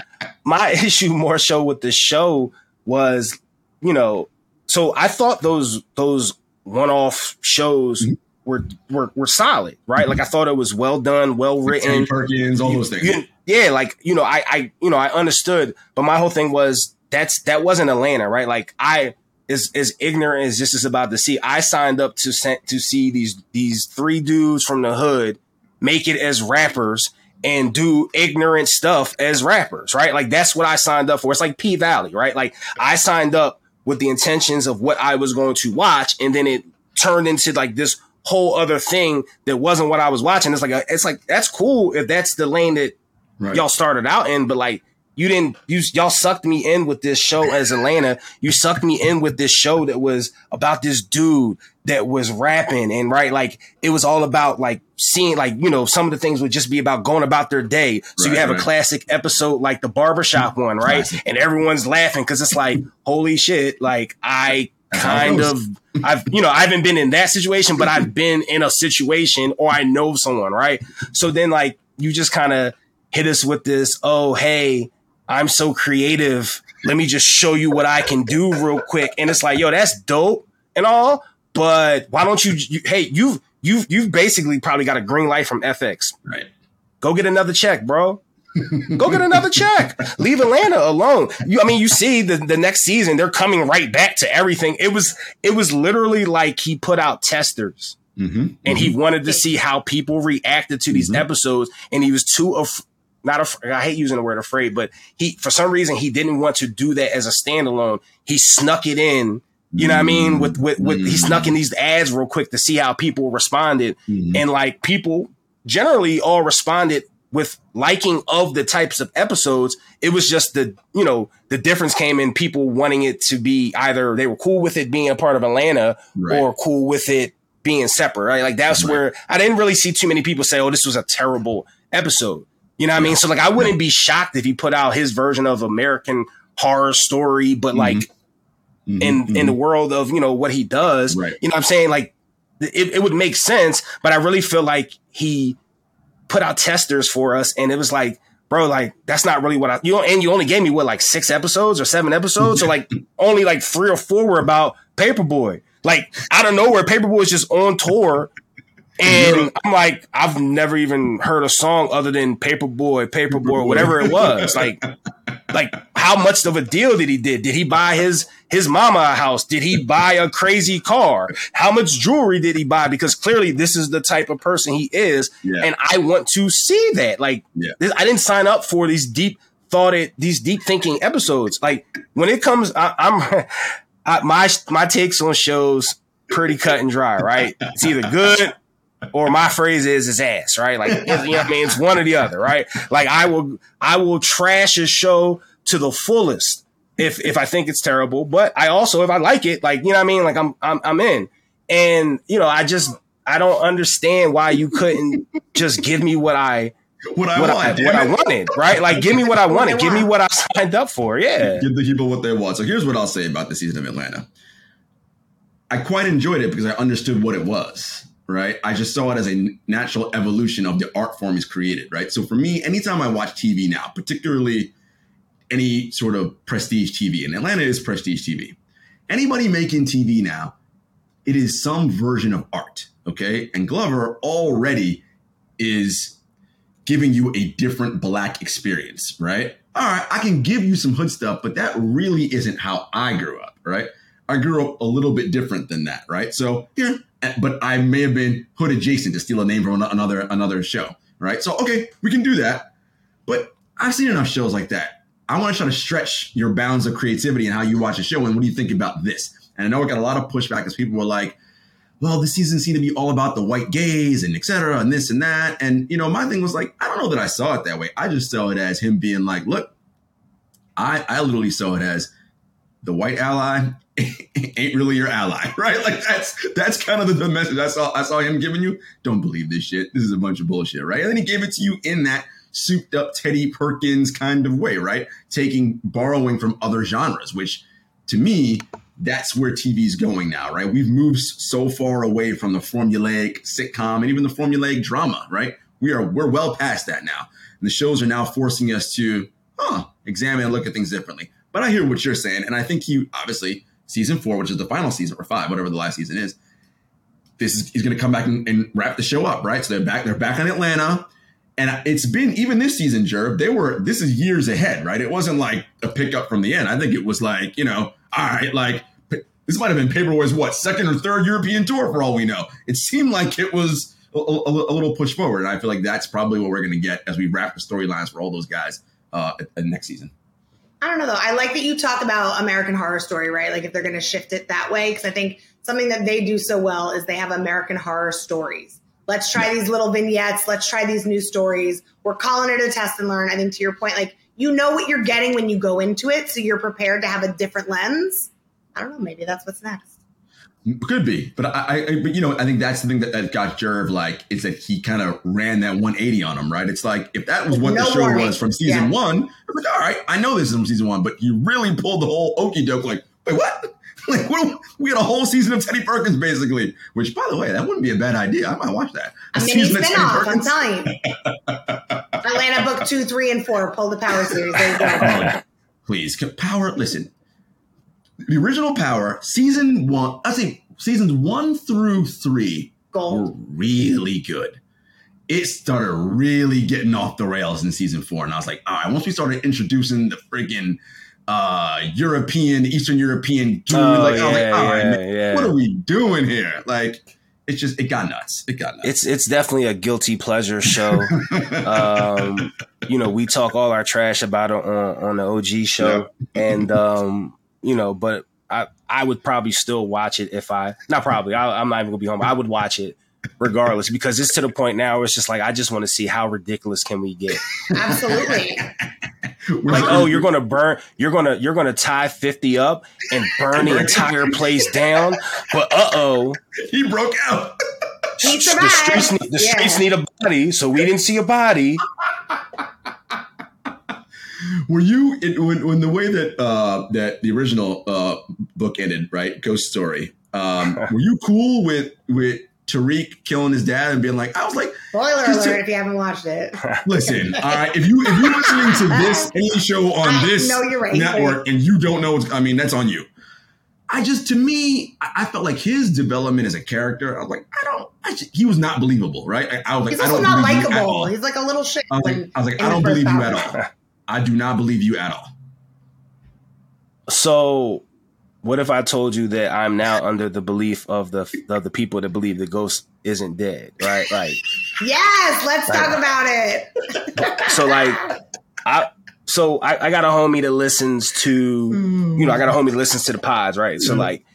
My issue more so with the show was, you know, so I thought those those one off shows were, were were solid, right? Like I thought it was well done, well written. Perkins, all those things. You- yeah, like you know, I, I, you know, I understood, but my whole thing was that's that wasn't Atlanta, right? Like I is as ignorant as this is about to see. I signed up to sent to see these these three dudes from the hood make it as rappers and do ignorant stuff as rappers, right? Like that's what I signed up for. It's like P Valley, right? Like I signed up with the intentions of what I was going to watch, and then it turned into like this whole other thing that wasn't what I was watching. It's like a, it's like that's cool if that's the lane that Right. y'all started out in, but like you didn't you y'all sucked me in with this show as Atlanta. You sucked me in with this show that was about this dude that was rapping and right like it was all about like seeing like you know some of the things would just be about going about their day. So you have right. a classic episode like the barbershop one, right? Classic. And everyone's laughing because it's like holy shit, like I That's how it kind of I've you know I haven't been in that situation, but I've been in a situation or I know someone, right? So then like you just kind of hit us with this, oh hey, I'm so creative. Let me just show you what I can do real quick. And it's like, yo, that's dope and all, but why don't you, you hey, you've you've you've basically probably got a green light from FX. Right. Go get another check, bro. Go get another check. Leave Atlanta alone. You, I mean, you see the, the next season, they're coming right back to everything. It was it was literally like he put out testers Mm-hmm. and he wanted to see how people reacted to these Mhm. episodes, and he was too af- not af- I hate using the word afraid, but he for some reason he didn't want to do that as a standalone. He snuck it in. You know what I mean? With with with he snuck in these ads real quick to see how people responded, Mhm. and like people generally all responded with liking of the types of episodes. It was just the, you know, the difference came in people wanting it to be either they were cool with it being a part of Atlanta Right. or cool with it being separate, right? Like that's Right. where I didn't really see too many people say, oh, this was a terrible episode. You know what I mean? So like I wouldn't be shocked if he put out his version of American horror story, but like Mhm, in mhm. in the world of you know what he does. Right. You know what I'm saying? Like it, it would make sense, but I really feel like he put out testers for us, and it was like, bro, like that's not really what I you and you only gave me what like six episodes or seven episodes, so like only like three or four were about Paperboy. Like out of nowhere, Paperboy is just on tour. And I'm like, I've never even heard a song other than Paperboy, Paperboy, whatever it was. Like, like how much of a deal did he did? Did he buy his his mama a house? Did he buy a crazy car? How much jewelry did he buy? Because clearly this is the type of person he is, Yeah. and I want to see that. Like, Yeah. this, I didn't sign up for these deep thoughted, these deep thinking episodes. Like when it comes, I, I'm I, my my takes on shows pretty cut and dry. Right? It's either good or my phrase is is ass, right? Like you know what I mean, it's one or the other, right? Like I will I will trash a show to the fullest if if I think it's terrible, but I also if I like it, like you know what I mean, like I'm I'm I'm in. And you know, I just I don't understand why you couldn't just give me what I what I what want, I, what I wanted, right? Like give me what I wanted, give me what I signed up for. Yeah. Give the people what they want. So here's what I'll say about the season of Atlanta. I quite enjoyed it because I understood what it was, right? I just saw it as a natural evolution of the art form is created, right? So for me, anytime I watch TV now, particularly any sort of prestige TV, and Atlanta is prestige TV, anybody making TV now, it is some version of art, okay? And Glover already is giving you a different black experience, right? All right, I can give you some hood stuff, but that really isn't how I grew up, right? I grew up a little bit different than that, right? So yeah, but I may have been hood adjacent to steal a name from another another show, right? So okay, we can do that, but I've seen enough shows like that. I want to try to stretch your bounds of creativity and how you watch a show. And what do you think about this? And I know I got a lot of pushback because people were like, well, this season seemed to be all about the white gays and et cetera and this and that. And, you know, my thing was like, I don't know that I saw it that way. I just saw it as him being like, look, I, I literally saw it as the white ally ain't really your ally, right? Like that's that's kind of the, message I saw I saw him giving you. Don't believe this shit. This is a bunch of bullshit, right? And then he gave it to you in that souped up Teddy Perkins kind of way, right? Taking borrowing from other genres, which to me, that's where TV's going now, right? We've moved so far away from the formulaic sitcom and even the formulaic drama, right? We are we're well past that now. And the shows are now forcing us to huh, examine and look at things differently. But I hear what you're saying, and I think you obviously season four, which is the final season or five, whatever the last season is. This is he's going to come back and, and wrap the show up, right? So they're back. They're back in Atlanta, and it's been even this season, Jerv. They were this is years ahead, right? It wasn't like a pickup from the end. I think it was like you know, all right, like this might have been Paperboy's what second or third European tour for all we know. It seemed like it was a, a- a little push forward, and I feel like that's probably what we're going to get as we wrap the storylines for all those guys uh, next season. I don't know though. I like that you talk about American Horror Story, right? Like if they're going to shift it that way, because I think something that they do so well is they have American Horror Stories. Let's try these little vignettes. Let's try these new stories. We're calling it a test and learn. I think to your point, like you know what you're getting when you go into it, so you're prepared to have a different lens. I don't know. Maybe that's what's next. Could be, but I, I, but you know, I think that's the thing that, that got Jerv like is that he kind of ran that 180 on him, right? It's like if that was what No the show warning. was from season Yeah. one, it's like all right, I know this is from season one, but you really pulled the whole okey doke. Like, wait, what? Like, what, we had a whole season of Teddy Perkins, basically. Which, by the way, that wouldn't be a bad idea. I might watch that. A A mini season of Teddy spinoff. I'm telling you. Atlanta book two, three, and four. Pull the power series. There you go. Oh, please, Power. Listen, the original Power season one. I think seasons one through three were really good. It started really getting off the rails in season four, and I was like, all right. Once we started introducing the friggin' uh, European, Eastern European dude, Oh, like, I was yeah, like, all right, yeah, man, yeah. what are we doing here? Like, it's just it got nuts. It got nuts. It's it's definitely a guilty pleasure show. um, you know, we talk all our trash about it on, on the OG show, and um, you know, but I I would probably still watch it if I not probably I, I'm not even gonna be home. I would watch it regardless because it's to the point now where it's just like I just want to see how ridiculous can we get. Absolutely. Like, oh, you're gonna burn, you're gonna you're gonna tie fifty up and burn the entire place down, but uh oh, he broke out. He the streets need, the Yeah. streets need a body, so we didn't see a body. Were you it, when when the way that uh, that the original uh, book ended, right? Ghost Story. Um, were you cool with with Tariq killing his dad and being like, I was like, Spoiler Just to- alert if you haven't watched it. listen, all right, if you if you're listening to this any show on I this know you're right. network and you don't know what's, I mean, that's on you. I just to me, I, I felt like his development as a character. I was like, I don't. I just, he was not believable, right? I, I was like, He's I also don't not believe you at all. likable. He's like a little shit. I was like, when- I was like, I don't believe you at power. all. I do not believe you at all. So, what if I told you that I'm now under the belief of the of the people that believe the ghost isn't dead, right? Like, Yes, let's talk about it. so like, I so I, I got a homie that listens to, you know, I got a homie that listens to the pods, right? So mm-hmm. like,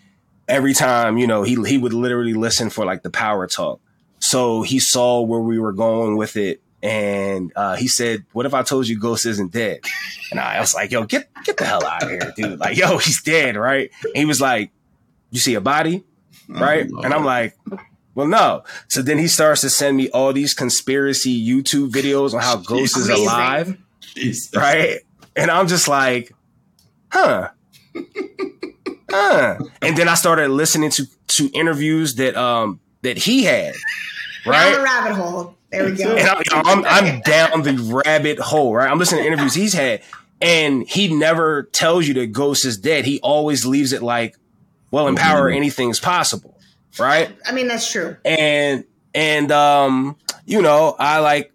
every time, you know, he he would literally listen for like the power talk. So he saw where we were going with it, and uh, he said, "What if I told you Ghost isn't dead?" And I was like, "Yo, get get the hell out of here, dude! Like, yo, he's dead, right?" And he was like, "You see a body, right?" Oh, and I'm like, "Well, no." So then he starts to send me all these conspiracy YouTube videos on how Ghost is alive, Jesus. right? And I'm just like, "Huh." Huh. And then I started listening to to interviews that um that he had, Down the right? rabbit hole. There we go. And I'm, I'm, I'm down the rabbit hole, right? I'm listening to interviews he's had, and he never tells you that Ghost is dead. He always leaves it like, well, in power, anything's possible, right? I mean, that's true. And and um, you know, I like,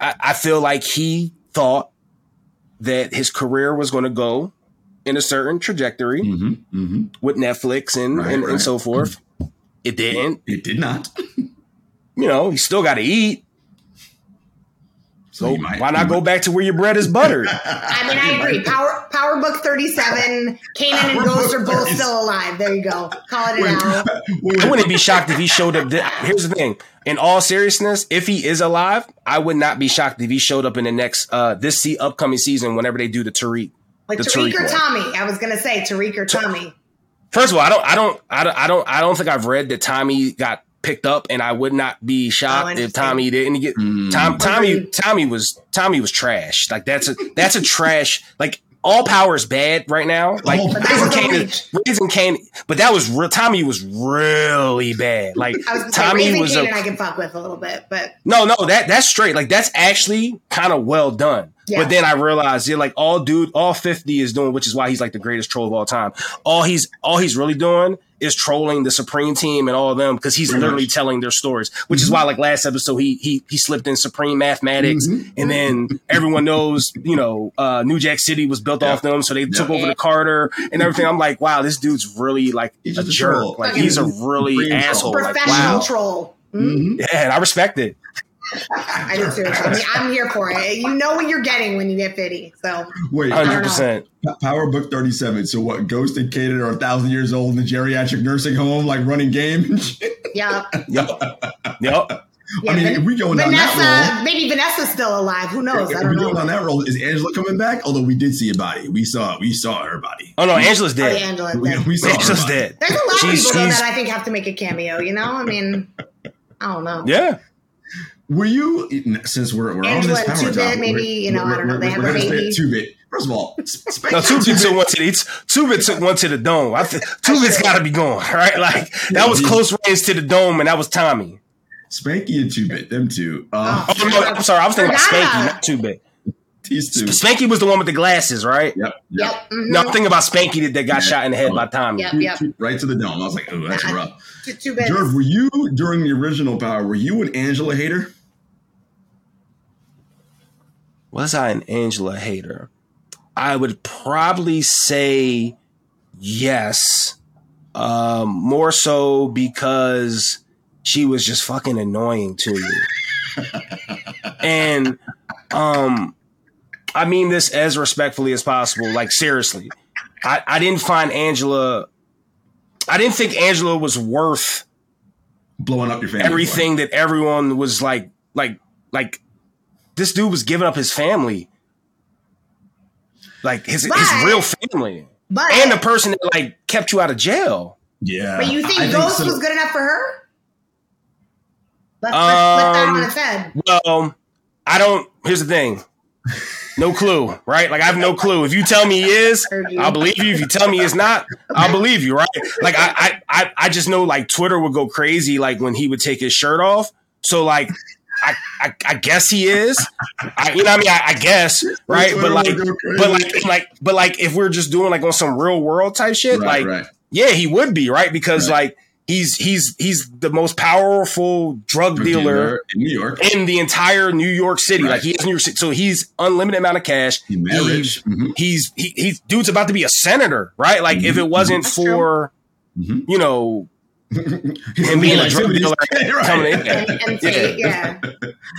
I, I feel like he thought that his career was going to go in a certain trajectory hmm hmm with Netflix and Right, and, right. and so forth. It didn't. It did not. You know, you still got to eat. So So might- why not go back to where your bread is buttered? I mean, I agree. Power Power Book 37, Kanan and Power Ghost are both 37. still alive. There you go. Call it Wait, an out. wait, I wouldn't be shocked if he showed up. th- Here's the thing: in all seriousness, if he is alive, I would not be shocked if he showed up in the next uh this se- upcoming season whenever they do the Tariq. Like the Tariq Tariq or one. Tommy. I was going to say Tariq or Tommy. First of all, I don't, I don't, I don't, I don't, I don't think I've read that Tommy got picked up, and I would not be Oh, shocked if. Tommy didn't get. Mm. Tom, Tommy, Tommy was Tommy was trash. Like that's a that's a trash. Like all power is bad right now. Like All But that Raising was a Cane, reach. is, Raising Cane, but that was real. Tommy was really bad. Like I was going to say Tommy Raising was Kanan a I can fuck with a little bit, but no, no. That that's straight. Like that's actually kind of well done. Yeah. But then I realized, yeah, like all dude, all fifty is doing, which is why he's like the greatest troll of all time. All he's all he's really doing is trolling the Supreme team and all of them because he's Pretty literally telling their stories. Which is why, like last episode, he he he slipped in Supreme Mathematics, Mhm. and then everyone knows, you know, uh, New Jack City was built Yeah. off them, so they took over the Carter and everything. I'm like, wow, this dude's really like He's a a jerk. troll. Like he's a really asshole. Like professional wow, troll. Yeah, and I respect it. I do too. I mean, I'm here for it. You know what you're getting when you get 50. So Wait, Hundred percent. Power Book 37. So what? Ghost and Kanan are a thousand years old in the geriatric nursing home, like running game. and yeah. Yep. Yep. yeah I mean, if we going down that Vanessa, roll, maybe Vanessa's still alive. Who knows? if I we don't going know. down that roll, is Angela coming back? Although we did see a body, we saw we saw her body. Oh no, Angela's Oh, dead. yeah, Angela. We, There's we saw Angela's body. dead. a lot of people though, that I think have to make a cameo. You know, I mean, I don't know. Yeah. Were you since we're, we're Angela on this and power Two-Bit, talk, maybe, you know, I we're- don't know, they have a baby. Two-Bit. First of all, Spanky No, two and bit took one to the two bit took one to the dome. I th- two bit's got to be going right. Like that was Yeah. close range to the dome, and that was Tommy. Spanky and Two-Bit, them two. Uh, Oh no, I'm sorry, I was thinking about Spanky, not two bit. these two. Spanky was the one with the glasses, right? Yep. Yep. mhm. No, I'm thinking about Spanky that, that got Yeah. shot in the head by Tommy. Yep. Two- two- Right to the dome. I was like, oh, that's Uh, rough. Too, too bad. George, were you during the original Power? Were you an Angela hater? Was I an Angela hater? I would probably say yes. Um, more so because she was just fucking annoying to me. and um I mean this as respectfully as possible. Like seriously. I, I didn't find Angela I didn't think Angela was worth blowing up your family. everything that everyone was like, like, like, this dude was giving up his family, like his his real family, But and the person that like kept you out of jail. Yeah. but you think I Ghost so. was good enough for her? Let's, let's flip that Um, on its head. Well, I don't. Here's the thing. No clue, right? Like I have no clue. If you tell me he is, I'll believe you. If you tell me it's not, I'll believe you, right? Like I, I, I, I just know like Twitter would go crazy like when he would take his shirt off. So like, I, I, I guess he is. I, you know what I mean? I, I guess, right? But like, would go crazy. but like, like, but like, if we're just doing like on some real world type shit, Right, like, right. yeah, he would be right because Right. like he's he's he's the most powerful drug, Drug dealer in New York. in the entire New York City. Right. Like he is New York City, so he's unlimited amount of cash. He's mad rich. Mhm. He's he, he's dude's about to be a senator, right? Like if it wasn't That's for you know He's him being a illegal drug dealer. Right. coming in, And, and say, yeah.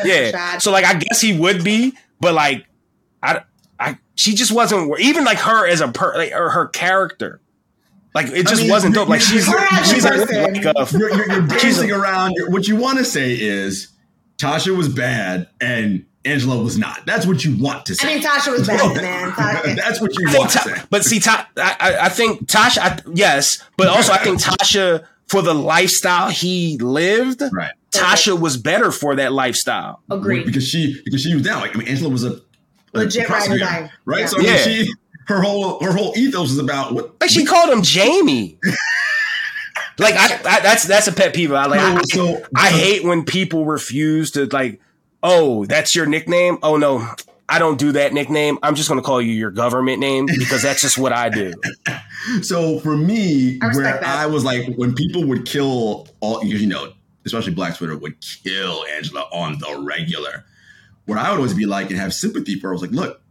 yeah. Shot. So like I guess he would be, but like I I she just wasn't even like her as a per like or her character. Like it just mean, wasn't dope. Like she's she's like, like a, You're, you're, you're dancing around. What you want to say is Tasha was bad and Angela was not. That's what you want to say. I mean, Tasha was bad, man. Tasha- That's what you I think want to Ta- say. but see, Ta- I, I- I think Tasha, I, yes, but also I think Tasha for the lifestyle he lived, Right. Tasha was better for that lifestyle. Agreed. Because she because she was down. Like I mean, Angela was a, a Legit ride or prosecutor, die. right? Yeah. So I mean, Yeah. she her whole her whole ethos is about what Like she called him Jamie. like I, I, that's that's a pet peeve. I like. I, so- I hate when people refuse to like. Oh, that's your nickname. Oh no, I don't do that nickname. I'm just going to call you your government name because that's just what I do. So for me, I where that. I was like, when people would kill all, you know, especially Black Twitter would kill Angela on the regular. What I would always be like and have sympathy for, I was like, look,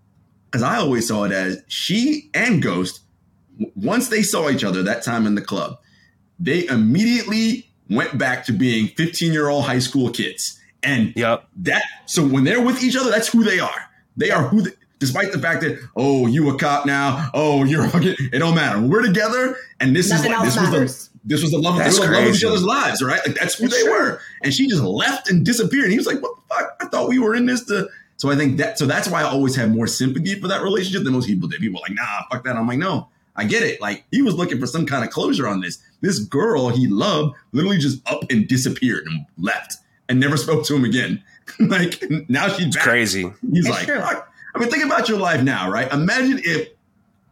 because I always saw it as she and Ghost, once they saw each other that time in the club, they immediately went back to being 15 year old high school kids. And Yep. that so when they're with each other, that's who they are. They are who, they, despite the fact that oh, you a cop now, oh, you're a fucking. It don't matter. We're together, and this Nothing is like else this was the this was the love, That's they were the love of each other's lives, right? Like that's who That's they true. were. And she just left and disappeared. And he was like, "What the fuck? I thought we were in this to." So I think that so that's why I always have more sympathy for that relationship than most people did. People are like, "Nah, fuck that." I'm like, "No." I get it. Like he was looking for some kind of closure on this. This girl he loved literally just up and disappeared and left and never spoke to him again. like now she's back. Crazy. He's It's like, true. fuck. I mean, think about your life now, right? Imagine if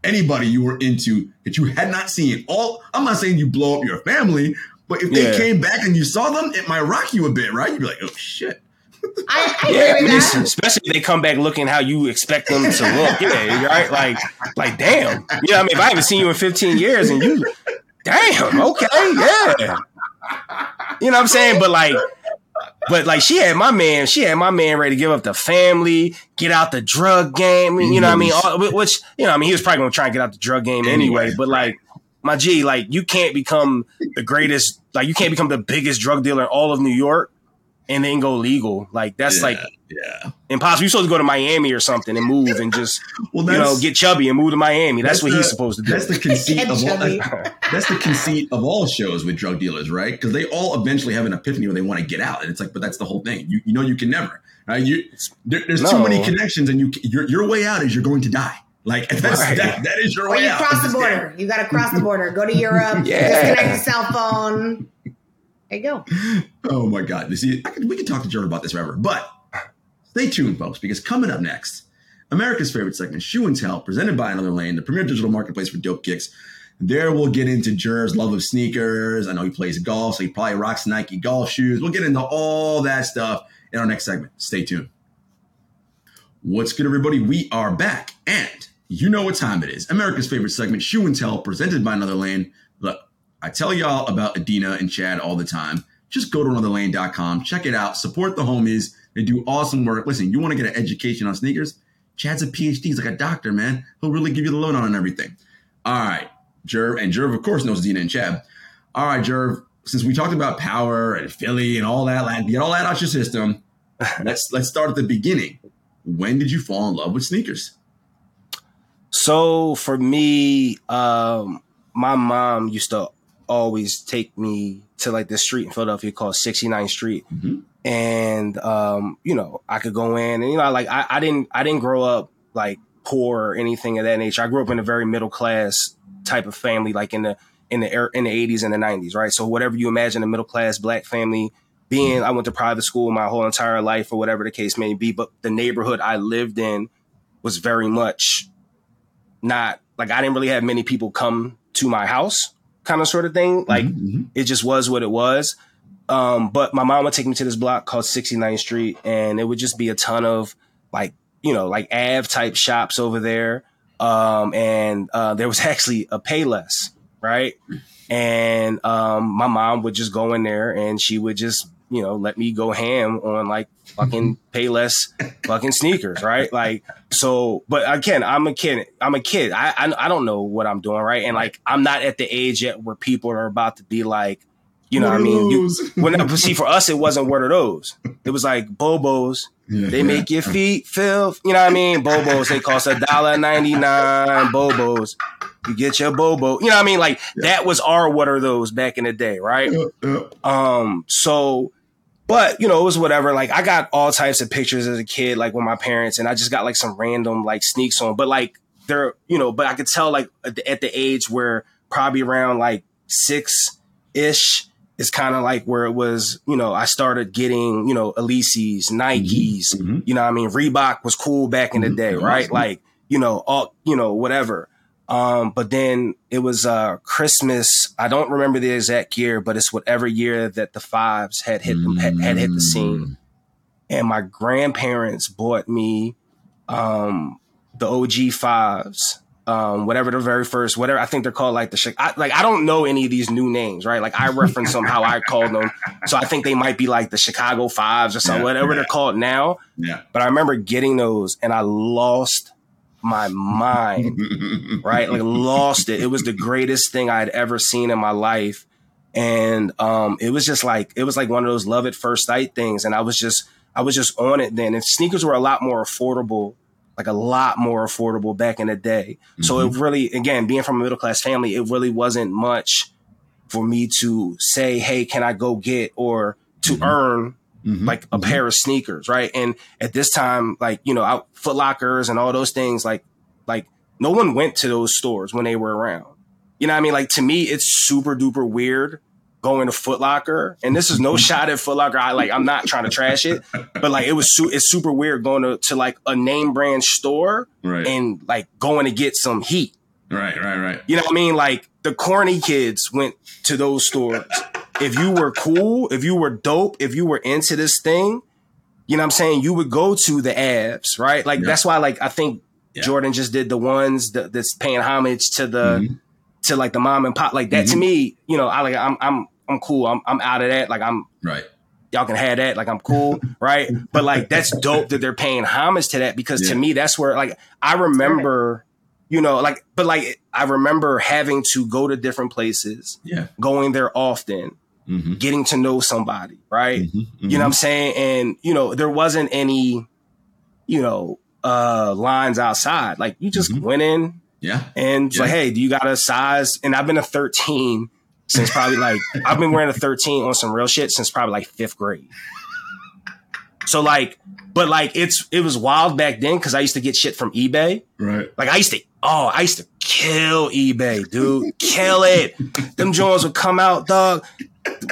anybody you were into that you had not seen all. I'm not saying you blow up your family, but if they Yeah. came back and you saw them, it might rock you a bit, right? You'd be like, oh shit. I, I Yeah, agree with that. especially if they come back looking how you expect them to look. Yeah, right. Like, like, damn. You know, what I mean, if I haven't seen you in 15 years, and you, damn, okay, yeah. You know what I'm saying? But like, but like, she had my man. She had my man ready to give up the family, get out the drug game. You know what I mean? All, which you know, I mean, he was probably gonna try and get out the drug game anyway. Anyway, but like. My G, like you can't become the greatest, like you can't become the biggest drug dealer in all of New York and then go legal. Like that's yeah, like yeah. impossible. You're supposed to go to Miami or something and move and just Well, you know get chubby and move to Miami. That's, what the- he's supposed to do. That's the conceit of all. That's the conceit of all shows with drug dealers, right? Because they all eventually have an epiphany where they want to get out, and it's like, but that's the whole thing. You, you know, you can never. Right? You, there, there's too many connections, and you your, your way out is you're going to die. Like that's, Right. that, that is your Or way you out. cross the It's border. You got to cross the border. Go to Europe. Yeah. Disconnect the cell phone. There you go. Oh my God! You see, could, we could talk to Jared about this forever, but stay tuned, folks, because coming up next, America's favorite segment, Shoe and Tell, presented by Another Lane, the premier digital marketplace for dope kicks. There we'll get into Jerv's love of sneakers. I know he plays golf, so he probably rocks Nike golf shoes. We'll get into all that stuff in our next segment. Stay tuned. What's good, everybody? We are back, and you know what time it is. America's favorite segment, Shoe and Tell, presented by Another Lane. I tell y'all about Adina and Chad all the time. Just go to anotherlane.com, check it out, support the homies. They do awesome work. Listen, you want to get an education on sneakers? Chad's a PhD. He's like a doctor, man. He'll really give you the lowdown on everything. All right, Jerv, and Jerv, of course, knows Adina and Chad. All right, Jerv, since we talked about power and Philly and all that, like, get all that out your system. let's let's start at the beginning. When did you fall in love with sneakers? so for me, um, my mom used to always take me to like this street in Philadelphia called 69th Street. Mhm. And um, you know, I could go in and you know, like I, I didn't I didn't grow up like poor or anything of that nature. I grew up in a very middle class type of family, like in the in the er- in the 80s and the 90s, right? So whatever you imagine a middle class black family being, I went to private school my whole entire life or whatever the case may be, but the neighborhood I lived in was very much not like I didn't really have many people come to my house, kind of sort of thing. Like Mhm. it just was what it was. Um, but my mom would take me to this block called 69th Street, and it would just be a ton of like, you know, like Av type shops over there. Um, and uh, there was actually a Payless, right? And um, my mom would just go in there and she would just, you know, let me go ham on like fucking Payless fucking sneakers, right? Like, so, but again, I'm a kid. I'm a kid. I, I I don't know what I'm doing, right? And like, I'm not at the age yet where people are about to be like, you know, what I mean, you, when see for us, it wasn't what are those? It was like Bobos. Yeah. They make your feet feel, you know what I mean? Bobos. They cost a dollar ninety nine. Bobos. You get your Bobo. You know what I mean? Like that was our what are those back in the day, right? Yeah, yeah. Um, so, but you know, it was whatever. Like I got all types of pictures as a kid, like with my parents, and I just got like some random like sneaks on. But like they're, you know, but I could tell like at the, at the age where probably around like six ish is kind of like where it was, you know, I started getting, you know, Elise's, Nikes, Mhm. you know I mean? Reebok was cool back in the Mhm. day, right? Like, you know, all, you know, whatever. Um, but then it was uh Christmas. I don't remember the exact year, but it's whatever year that the fives had hit them had, had hit the scene. And my grandparents bought me um the OG fives. Um, whatever the very first, whatever I think they're called, like the I, like I don't know any of these new names, right? Like I reference them how I called them, so I think they might be like the Chicago Fives or something, Yeah, whatever yeah. they're called now. Yeah. But I remember getting those, and I lost my mind right? Like lost it. It was the greatest thing I had ever seen in my life. And um it was just like it was like one of those love at first sight things. And I was just I was just on it then. And sneakers were a lot more affordable, like a lot more affordable back in the day. So it really again, being from a middle class family, it really wasn't much for me to say, hey, can I go get or to earn Mhm. like a pair of sneakers, right? And at this time, like you know, out Foot Lockers and all those things, like like no one went to those stores when they were around. You know what I mean? Like to me, it's super duper weird going to Foot Locker, and this is no shot at Foot Locker. I like I'm not trying to trash it, but like it was su- it's super weird going to, to like a name brand store right. and like going to get some heat. right. Right. Right. You know what I mean? Like the corny kids went to those stores. If you were cool, if you were dope, if you were into this thing, you know what I'm saying? You would go to the abs, right? Like Yeah. that's why like I think Yeah. Jordan just did the ones that, that's paying homage to the Mhm. to like the mom and pop. Like that to Mhm. me, you know, I like I'm I'm I'm cool. I'm I'm out of that. Like I'm Right. y'all can have that. Like I'm cool, right? But like that's dope that they're paying homage to that because to me that's where like I remember, you know, like but like I remember having to go to different places, Yeah. going there often, Mm-hmm. getting to know somebody, right? You know what I'm saying? And you know, there wasn't any, you know, uh lines outside. Like you just Mhm. went in Yeah. and it's like, hey, do you got a size? And I've been a 13 since probably like I've been wearing a 13 on some real shit since probably like fifth grade. So like, but like it's it was wild back then because I used to get shit from eBay. Right. Like I used to, oh, I used to kill eBay, dude, kill it. Them Jones would come out, dog.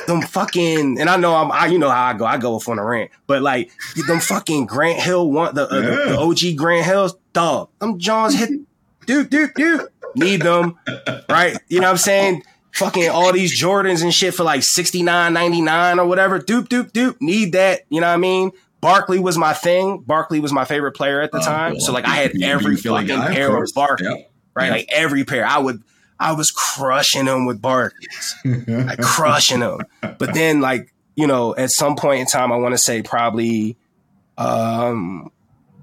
Them fucking, and I know I'm, I, you know how I go. I go off on a rant, but like them fucking Grant Hill one, the, uh, the, the OG Grant Hills, dog. Them Jones hit, dude, dude, dude. Need them, right? You know what I'm saying? Fucking all these Jordans and shit for like 69.99 or whatever. Doop, doop, doop. Need that. You know what I mean? Barkley was my thing. Barkley was my favorite player at the Oh, time. cool. So like I had every fucking guy, pair of course. Barkley right? Yeah. Like every pair. I would, I was crushing them with Barkleys, like crushing them. But then, like you know, at some point in time, I want to say probably um,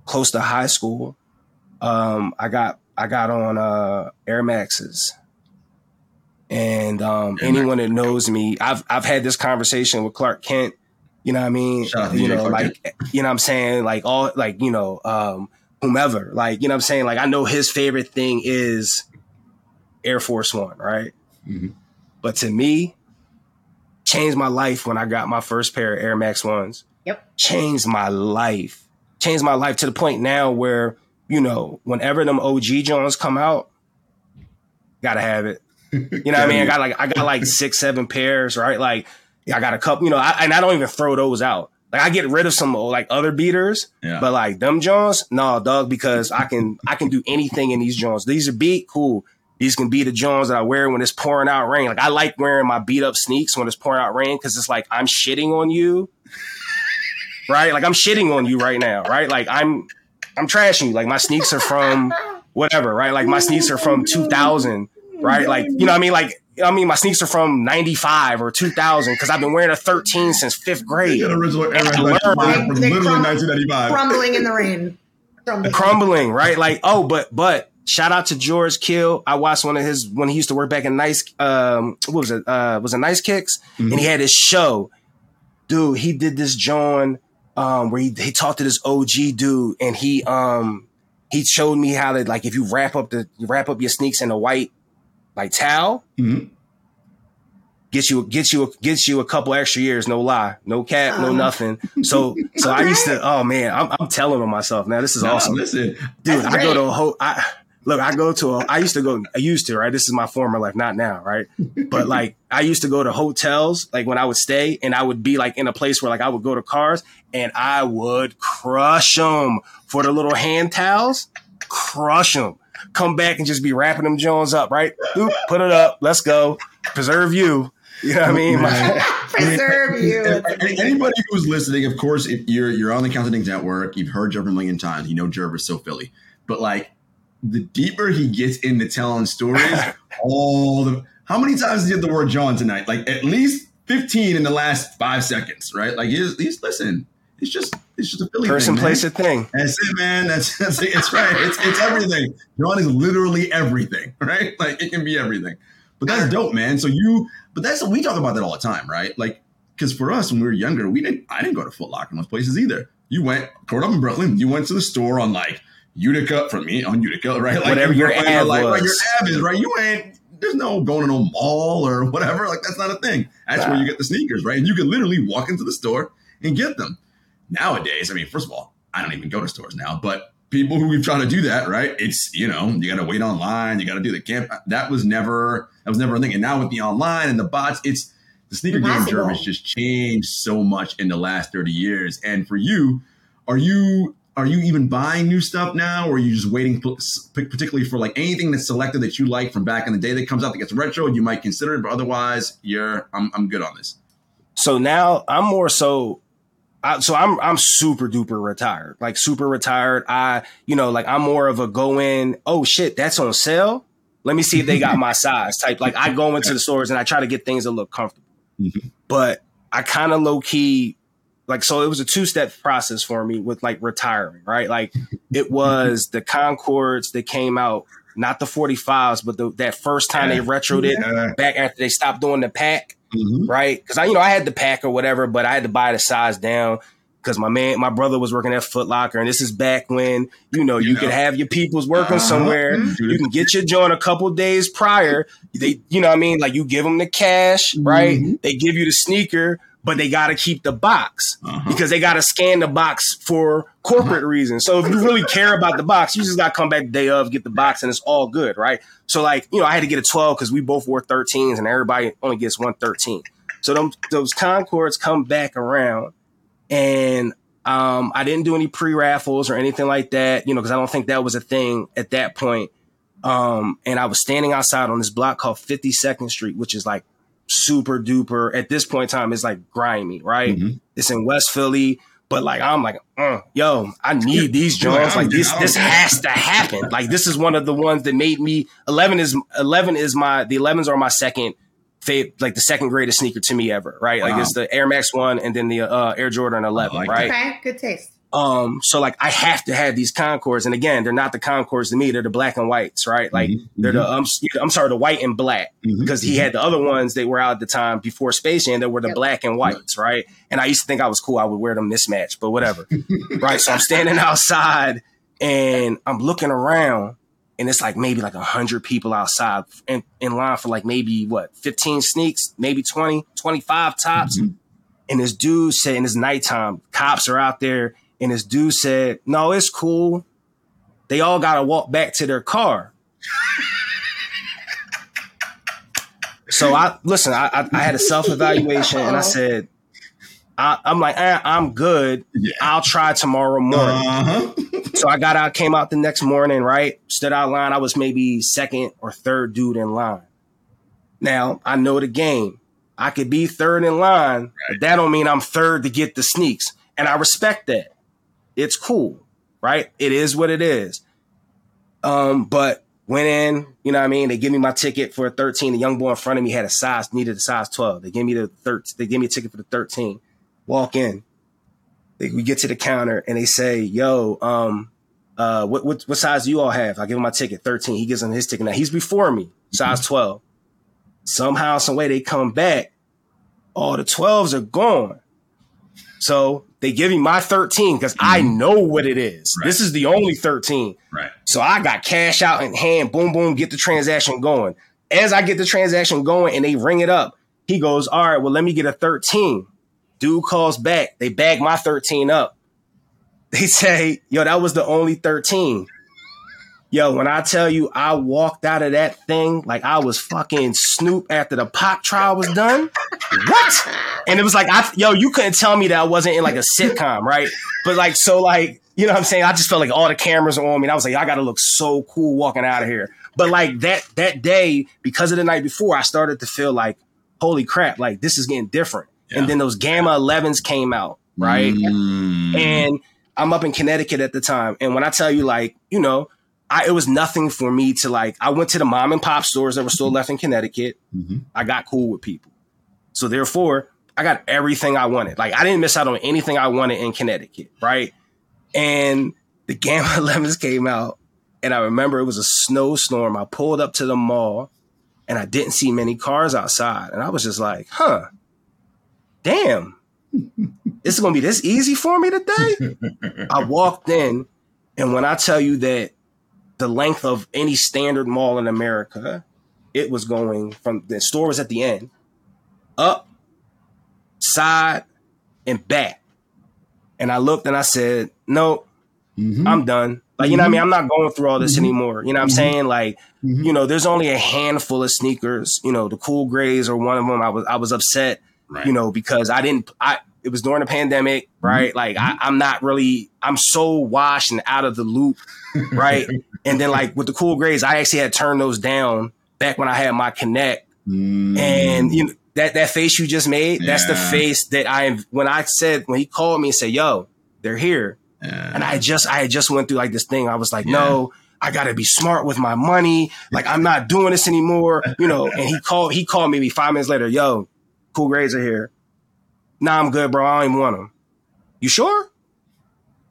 close to high school, um, I got I got on uh, Air Maxes. And um, anyone that knows me, I've I've had this conversation with Clark Kent. You know what I mean? Shout out you DJ know, Clark like you know what I'm saying? Like all like, you know, um, whomever. Like, you know what I'm saying? Like I know his favorite thing is Air Force One, right? Mhm. But to me, changed my life when I got my first pair of Air Max ones. Yep. Changed my life. Changed my life to the point now where, you know, whenever them OG Jones come out, gotta have it. You know what I mean? I got like I got like six, seven pairs, right? Like I got a couple, you know, I, and I don't even throw those out. Like I get rid of some like other beaters, Yeah. but like them Jones, no, dog, because I can I can do anything in these Jones. These are beat, cool. These can be the Jones that I wear when it's pouring out rain. Like I like wearing my beat up sneaks when it's pouring out rain because it's like I'm shitting on you, right? Like I'm shitting on you right now, right? Like I'm I'm trashing you. Like my sneaks are from whatever, right? Like my sneaks are from 2000, right? Like you know what I mean? Like I mean my sneaks are from 95 or 2000 because I've been wearing a 13 since fifth grade. got original Air Max I Light learned- Fire from literally crumble- 1995. Crumbling in the rain. Crumbling. crumbling, right? Like, oh, but but shout out to George Kill. I watched one of his when he used to work back in Nice. Um, what was it? Uh, was it Nice Kicks? And he had his show. Dude, he did this jawn um, where he, he talked to this OG dude, and he um he showed me how to like if you wrap up the you wrap up your sneaks in a white like towel. Mhm. Get you, get you, get you a couple extra years. No lie, no cap, no Oh. nothing. So, so I used to. Oh man, I'm, I'm telling on myself now. This is Nah, awesome Listen, dude That's i go to a whole i look i go to a i used to go i used to right this is my former life not now right but like i used to go to hotels like when i would stay and i would be like in a place where like i would go to cars and i would crush them for the little hand towels crush them come back and just be wrapping them jones up right Oop, put it up let's go preserve you you know what i mean Man. Preserve you. Anybody who's listening, of course, if you're you're on the Counting Network, you've heard Jerv a million times. You know Jerv is so Philly, but like the deeper he gets into telling stories, all the how many times did you get the word jawn tonight? Like at least fifteen in the last five seconds, right? Like he's, he's listen. It's just it's just a Philly person thing, place a thing That's it, man. That's, that's it. It's right. It's it's everything. Jawn is literally everything, right? Like it can be everything. But that's dope, man. So you, but that's we talk about that all the time, right? Like, because for us when we were younger, we didn't. I didn't go to Foot Locker in those places either. You went, growing up in Brooklyn, you went to the store on like Utica for me on Utica, right? Like Whatever your Brooklyn, ab like, right, your was. ab is right. You ain't. There's no going to no mall or whatever. Like that's not a thing. That's where you get the sneakers, right? And you can literally walk into the store and get them. Nowadays, I mean, first of all, I don't even go to stores now, but people who we try to do that, right? It's you know, you got to wait online, you got to do the camp. Uh, that was never that was never a thing. And now with the online and the bots, it's the sneaker game Impossible. Jerv has just changed so much in the last thirty years. And for you, are you are you even buying new stuff now, or are you just waiting, p- particularly for like anything that's selected that you like from back in the day that comes out that gets retro? You might consider it, but otherwise, you're I'm I'm good on this. So now I'm more so. I, so I'm I'm super duper retired, like super retired. I you know like I'm more of a go in. Oh shit, that's on sale. Let me see if they got my size type. Like I go into the stores and I try to get things that look comfortable. Mhm. But I kind of low key like so it was a two step process for me with like retiring. Right, like it was the Concords that came out, not the 45s, but the, that first time they retroed it Yeah. back after they stopped doing the pack Mhm. right? Because I, you know, I had the pack or whatever, but I had to buy the size down because my man, my brother was working at Foot Locker, and this is back when you know you, You could have your peoples working Uh-huh. somewhere. Mhm. You can get your joint a couple days prior. They, you know, what I mean, like you give them the cash, right? Mhm. They give you the sneaker, but they got to keep the box Uh-huh. because they got to scan the box for corporate reasons. So if you really care about the box, you just got to come back the day of, get the box, and it's all good, right? So like, you know, I had to get a 12 because we both wore 13s and everybody only gets one 13. So them, those Concords come back around and um, I didn't do any pre raffles or anything like that, you know, because I don't think that was a thing at that point. Um, and I was standing outside on this block called 52nd Street, which is like super duper at this point in time, it's like grimy, right? Mhm. It's in West Philly. But like I'm like, uh, yo, I need these You're like, joints. Like this, this has to happen. Like this is one of the ones that made me. Eleven is eleven is my the 11s are my second fav, like the second greatest sneaker to me ever. Right, like it's the Air Max one and then the uh, Air Jordan 11. like right, Okay, good taste. Um, so like I have to have these Concords, and again, they're not the Concords to me; they're the black and whites, right? Like Mhm, they're the um, I'm sorry, the white and black Mhm, because he had the other ones that were out at the time before Space Jam that were the Yep. black and whites, right? And I used to think I was cool; I would wear them mismatched, but whatever, right? So I'm standing outside and I'm looking around, and it's like maybe like a hundred people outside in, in line for like maybe what 15 sneaks, maybe 20, 25 tops. Mhm. And this dude said, and it's nighttime, cops are out there, and this dude said, No, it's cool. They all gotta walk back to their car. so I listen, I I, I had a self-evaluation and I said, I, I'm like, eh, I'm good. Yeah. I'll try tomorrow morning. Uh-huh. So I got out, came out the next morning, right? Stood out line. I was maybe second or third dude in line. Now I know the game. I could be third in line, but that don't mean I'm third to get the sneaks. And I respect that. It's cool, right? It is what it is. Um, but went in, you know what I mean? They give me my ticket for a 13. The young boy in front of me had a size, needed a size 12. They gave me the 13. They gave me a ticket for the 13. Walk in. They, we get to the counter and they say, yo, um, uh, what, what, what size do you all have? I give him my ticket, 13. He gives him his ticket. Now he's before me, size 12. Somehow, some way they come back. All the 12s are gone. So they give me my 13 because I mm-hmm. know what it is. Right. This is the only 13. Right. So I got cash out in hand, boom, boom, get the transaction going. As I get the transaction going and they ring it up, he goes, All right, well, let me get a 13. Dude calls back. They bag my 13 up. They say, Yo, that was the only 13. Yo, when I tell you I walked out of that thing like I was fucking Snoop after the pop trial was done. What? And it was like, I, yo, you couldn't tell me that I wasn't in like a sitcom, right? But like, so like, you know what I'm saying? I just felt like all the cameras are on me. And I was like, I gotta look so cool walking out of here. But like that that day, because of the night before, I started to feel like, holy crap, like this is getting different. Yeah. And then those Gamma 11s came out, right? Mm. And I'm up in Connecticut at the time. And when I tell you, like, you know, I, it was nothing for me to like, I went to the mom and pop stores that were still left in Connecticut. Mhm. I got cool with people. So therefore, I got everything I wanted. Like, I didn't miss out on anything I wanted in Connecticut, right? And the Gamma 11s came out. And I remember it was a snowstorm. I pulled up to the mall and I didn't see many cars outside. And I was just like, huh, damn, this is going to be this easy for me today? I walked in, and when I tell you that the length of any standard mall in America, it was going from the store was at the end, up, side, and back. And I looked and I said, no, Mhm. I'm done. Like, you know what I mean? I'm not going through all this anymore. You know what I'm Mhm. saying? Like, Mhm. you know, there's only a handful of sneakers. You know, the cool grays are one of them. I was I was upset Right. you know, because I didn't, I, it was during the pandemic, right? Like I, I'm not really, I'm so washed and out of the loop, right? and then like with the cool grays, I actually had turned those down back when I had my connect Mm. and you know, that, that face you just made, that's the face that I, when I said, when he called me and said, yo, they're here. Yeah. And I just, I had just went through like this thing. I was like, no, I gotta be smart with my money. Like I'm not doing this anymore, you know. And he called, he called me five minutes later. Yo, cool grays are here. Nah, I'm good, bro. I don't even want them. You sure?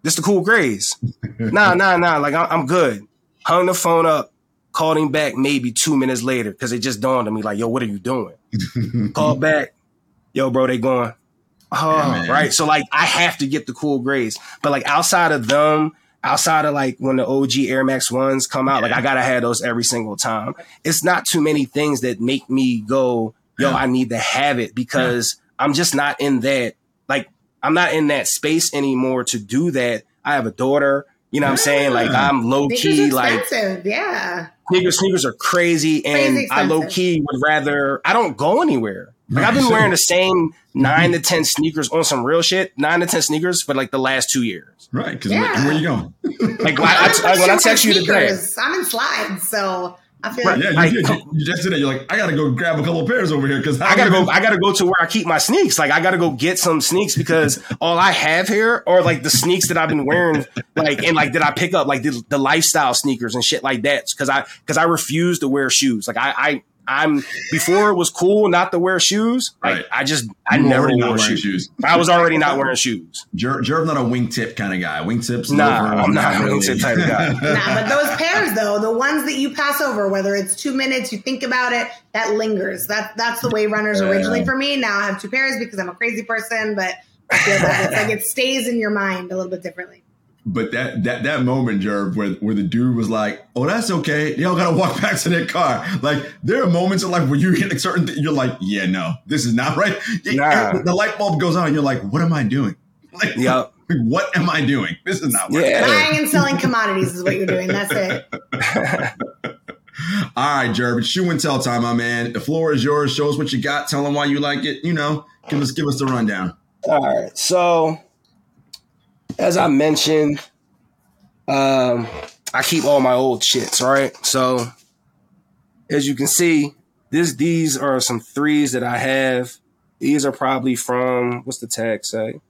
This the cool grays? nah, nah, nah. Like I- I'm good. Hung the phone up. Called him back maybe two minutes later because it just dawned on me like, yo, what are you doing? Called back. Yo, bro, they going. Oh, Yeah, right. So like I have to get the cool grays. But like outside of them, outside of like when the OG Air Max ones come out, like I gotta have those every single time. It's not too many things that make me go, yo, Yeah. I need to have it because I'm just not in that like I'm not in that space anymore to do that. I have a daughter, you know what I'm saying? Like I'm low key, like yeah. sneakers, sneakers are crazy, and Crazy I low key would rather I don't go anywhere. Like I've been wearing the same nine to ten sneakers on some real shit, nine to ten sneakers for like the last two years. right. Because Yeah. where, you going? Like, I, I, I- when I text you today, Sneakers. I'm in slides, so I feel Right. like Yeah, you, Like, did. You, you just did it. You're like, I gotta go grab a couple of pairs over here because I gotta go. I gotta go to where I keep my sneaks. Like I gotta go get some sneaks because all I have here are like the sneaks that I've been wearing, like and like that I pick up, like the, the lifestyle sneakers and shit like that. Because I because I refuse to wear shoes. Like I, I I'm before it was cool not to wear shoes. Like Right. I just I You never wore shoes. shoes. I was already not wearing shoes. Jer- Jerv's not a wingtip kind of guy. Wingtips. Nah, loafers, I'm not a really. wingtip type of guy. Nah, but those pairs though, the ones that you pass over, whether it's two minutes, you think about it, that lingers. That that's the way runners Yeah. originally for me. Now I have two pairs because I'm a crazy person, but I feel that it's like it stays in your mind a little bit differently. But that that that moment, Jerv, where where the dude was like, "Oh, that's okay. Y'all gotta walk back to their car." Like there are moments in life where you hit a certain, th- you're like, "Yeah, no, this is not right." Nah. The light bulb goes on, and you're like, "What am I doing? Like, Yep. what am I doing? This is not working." Yeah. Buying and selling commodities is what you're doing. That's it. All right, Jerv, it's shoe and tell time, my man. The floor is yours. Show us what you got. Tell them why you like it. You know, give us give us the rundown. All right. So, as I mentioned, um, I keep all my old shits, right? So, as you can see, this these are some threes that I have. These are probably from what's the tag say?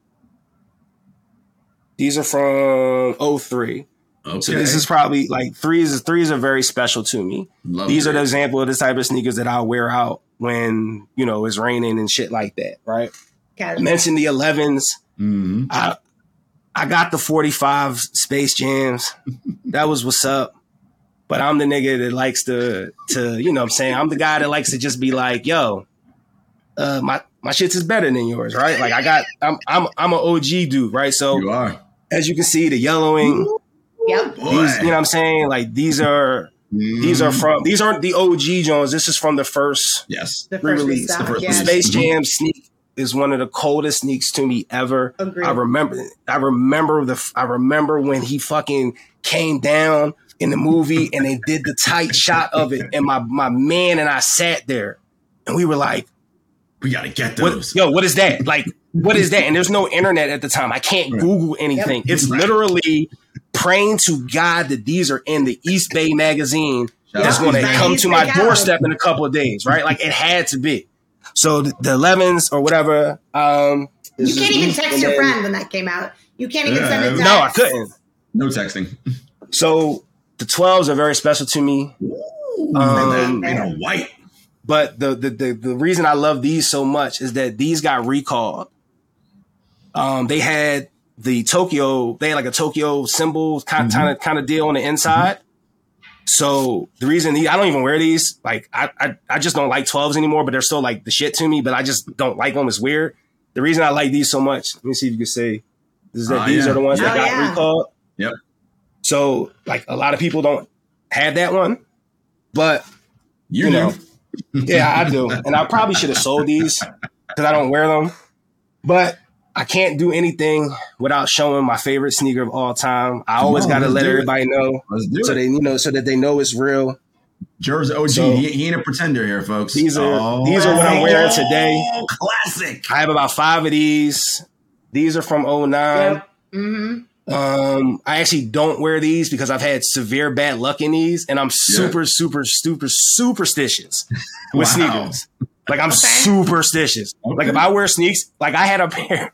These are from 03. Okay. So this is probably like threes. Threes are very special to me. Love These are the example of the type of sneakers that I'll wear out when you know it's raining and shit like that, right? I Casual. mentioned the 11s. Mhm. I I got the 45 Space Jams. That was what's up. But I'm the nigga that likes to to, you know what I'm saying? I'm the guy that likes to just be like, yo, uh my my shit's is better than yours, right? Like I got I'm I'm I'm an OG dude, right? So You are. as you can see, the yellowing, Yep. Boy. these, you know what I'm saying? Like these are these are Mhm. from these aren't the OG Jones. This is from the first Yes. The re-release. restock, The first yeah. Space. Jam sneak is one of the coldest sneaks to me ever. Agreed. I remember I remember the I remember when he fucking came down in the movie and they did the tight shot of it and my my man and I sat there and we were like, We gotta get what, those. yo, what is that? Like, what is that? And there's no internet at the time. I can't Right. Google anything. It's Right. literally praying to God that these are in the Eastbay magazine Shout that's going to come to my doorstep in a couple of days, right? Like it had to be. So the, the 11s or whatever. Um, You can't even text and your then- friend when that came out. You can't even Yeah. send a text. No, I couldn't. No texting. So the 12s are very special to me. Ooh, Um, and, that, and a white. But the, the the the reason I love these so much is that these got recalled. Um, they had the Tokyo, they had like a Tokyo symbol kind kind of kind of deal on the inside. So the reason the, I don't even wear these, like I, I I just don't like 12s anymore, but they're still like the shit to me. But I just don't like them. It's weird. The reason I like these so much, let me see if you can say, is that Oh, these yeah. are the ones that Oh, got yeah. recalled. Yep. So like a lot of people don't have that one, but You, you know. know. yeah, I do. And I probably should have sold these because I don't wear them. But I can't do anything without showing my favorite sneaker of all time. I Come always got to let's let do it. everybody know so it. they you know so that they know it's real. Jerv's OG. So- he, he ain't a pretender here, folks. These are- Oh. these are what I'm wearing Oh, today. Classic. I have about five of these. These are from 09. Yep. hmm Um, I actually don't wear these because I've had severe bad luck in these, and I'm super, super, super, superstitious with Wow. sneakers. Like I'm Okay. superstitious. Like if I wear sneaks, like I had a pair,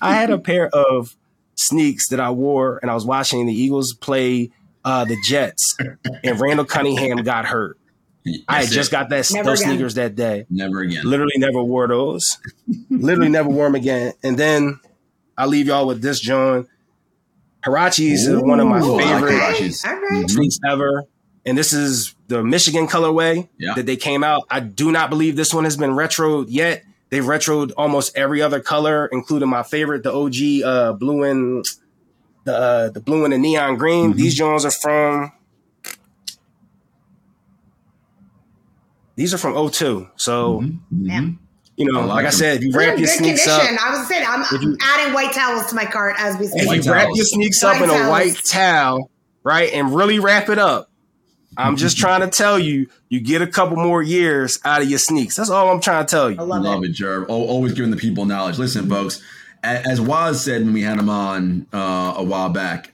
I had a pair of sneaks that I wore, and I was watching the Eagles play uh, the Jets, and Randall Cunningham got hurt. I had just it. got that Never those again. sneakers that day. Never again. Literally never wore those. Literally never wore them again. And then I leave y'all with this, John. Huaraches is one of my Ooh, I like favorite Huaraches. All right. Mhm. sneaks ever. And this is the Michigan colorway Yeah. that they came out. I do not believe this one has been retroed yet. They've retroed almost every other color, including my favorite, the OG uh, blue and the uh, the blue and the neon green. Mhm. These Jones are from these are from 02. So Mhm. Mhm. you know, I like, like I said, if you wrap your good sneaks condition. up, I was saying, I'm If you- adding white towels to my cart as we if speak. White you wrap towels. your sneaks up White in a white towel, right, and really wrap it up, I'm just trying to tell you, you get a couple more years out of your sneaks. That's all I'm trying to tell I you. love, Love it. it, Jerv. Always giving the people knowledge. Listen, folks, as Waz said when we had him on uh, a while back,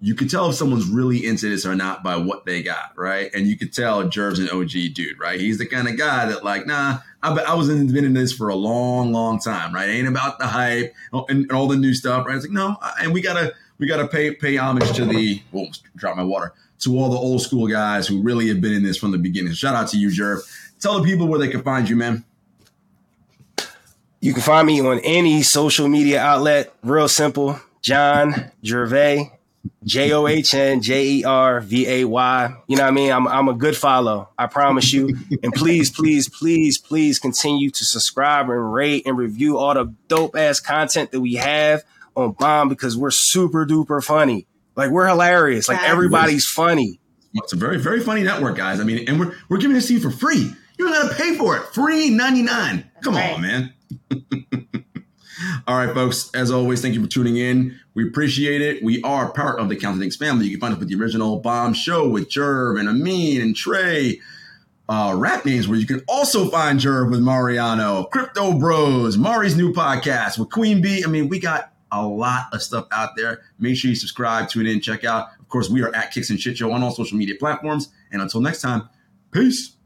you could tell if someone's really into this or not by what they got, right? And you could tell Jerv's an OG dude, right? He's the kind of guy that, like, nah, I, I was in, been in this for a long, long time, right? It ain't about the hype and, and all the new stuff, right? It's like, no, I- and we gotta we gotta pay pay homage to the. Whoa, drop my water to all the old school guys who really have been in this from the beginning. Shout out to you, Jerv. Tell the people where they can find you, man. You can find me on any social media outlet. Real simple. John Jervay, J O H N J E R V A Y. You know what I mean? I'm, I'm a good follow. I promise you. and please, please, please, please continue to subscribe and rate and review all the dope ass content that we have on Bomb because we're super duper funny. Like we're hilarious. Like everybody's funny. It's a very, very funny network, guys. I mean, and we're we're giving this to you for free. You don't gotta pay for it. Free 99. Come right. on, man. All right, folks. As always, thank you for tuning in. We appreciate it. We are part of the Counting Things family. You can find us with the original Bomb Show with Jerv and Amin and Trey. Uh, rap names where you can also find Jerv with Mariano, Crypto Bros, Mari's new podcast with Queen Bee. I mean, we got a lot of stuff out there. Make sure you subscribe, tune in, check out. Of course, we are at Kicks and Shit Show on all social media platforms. And until next time, peace.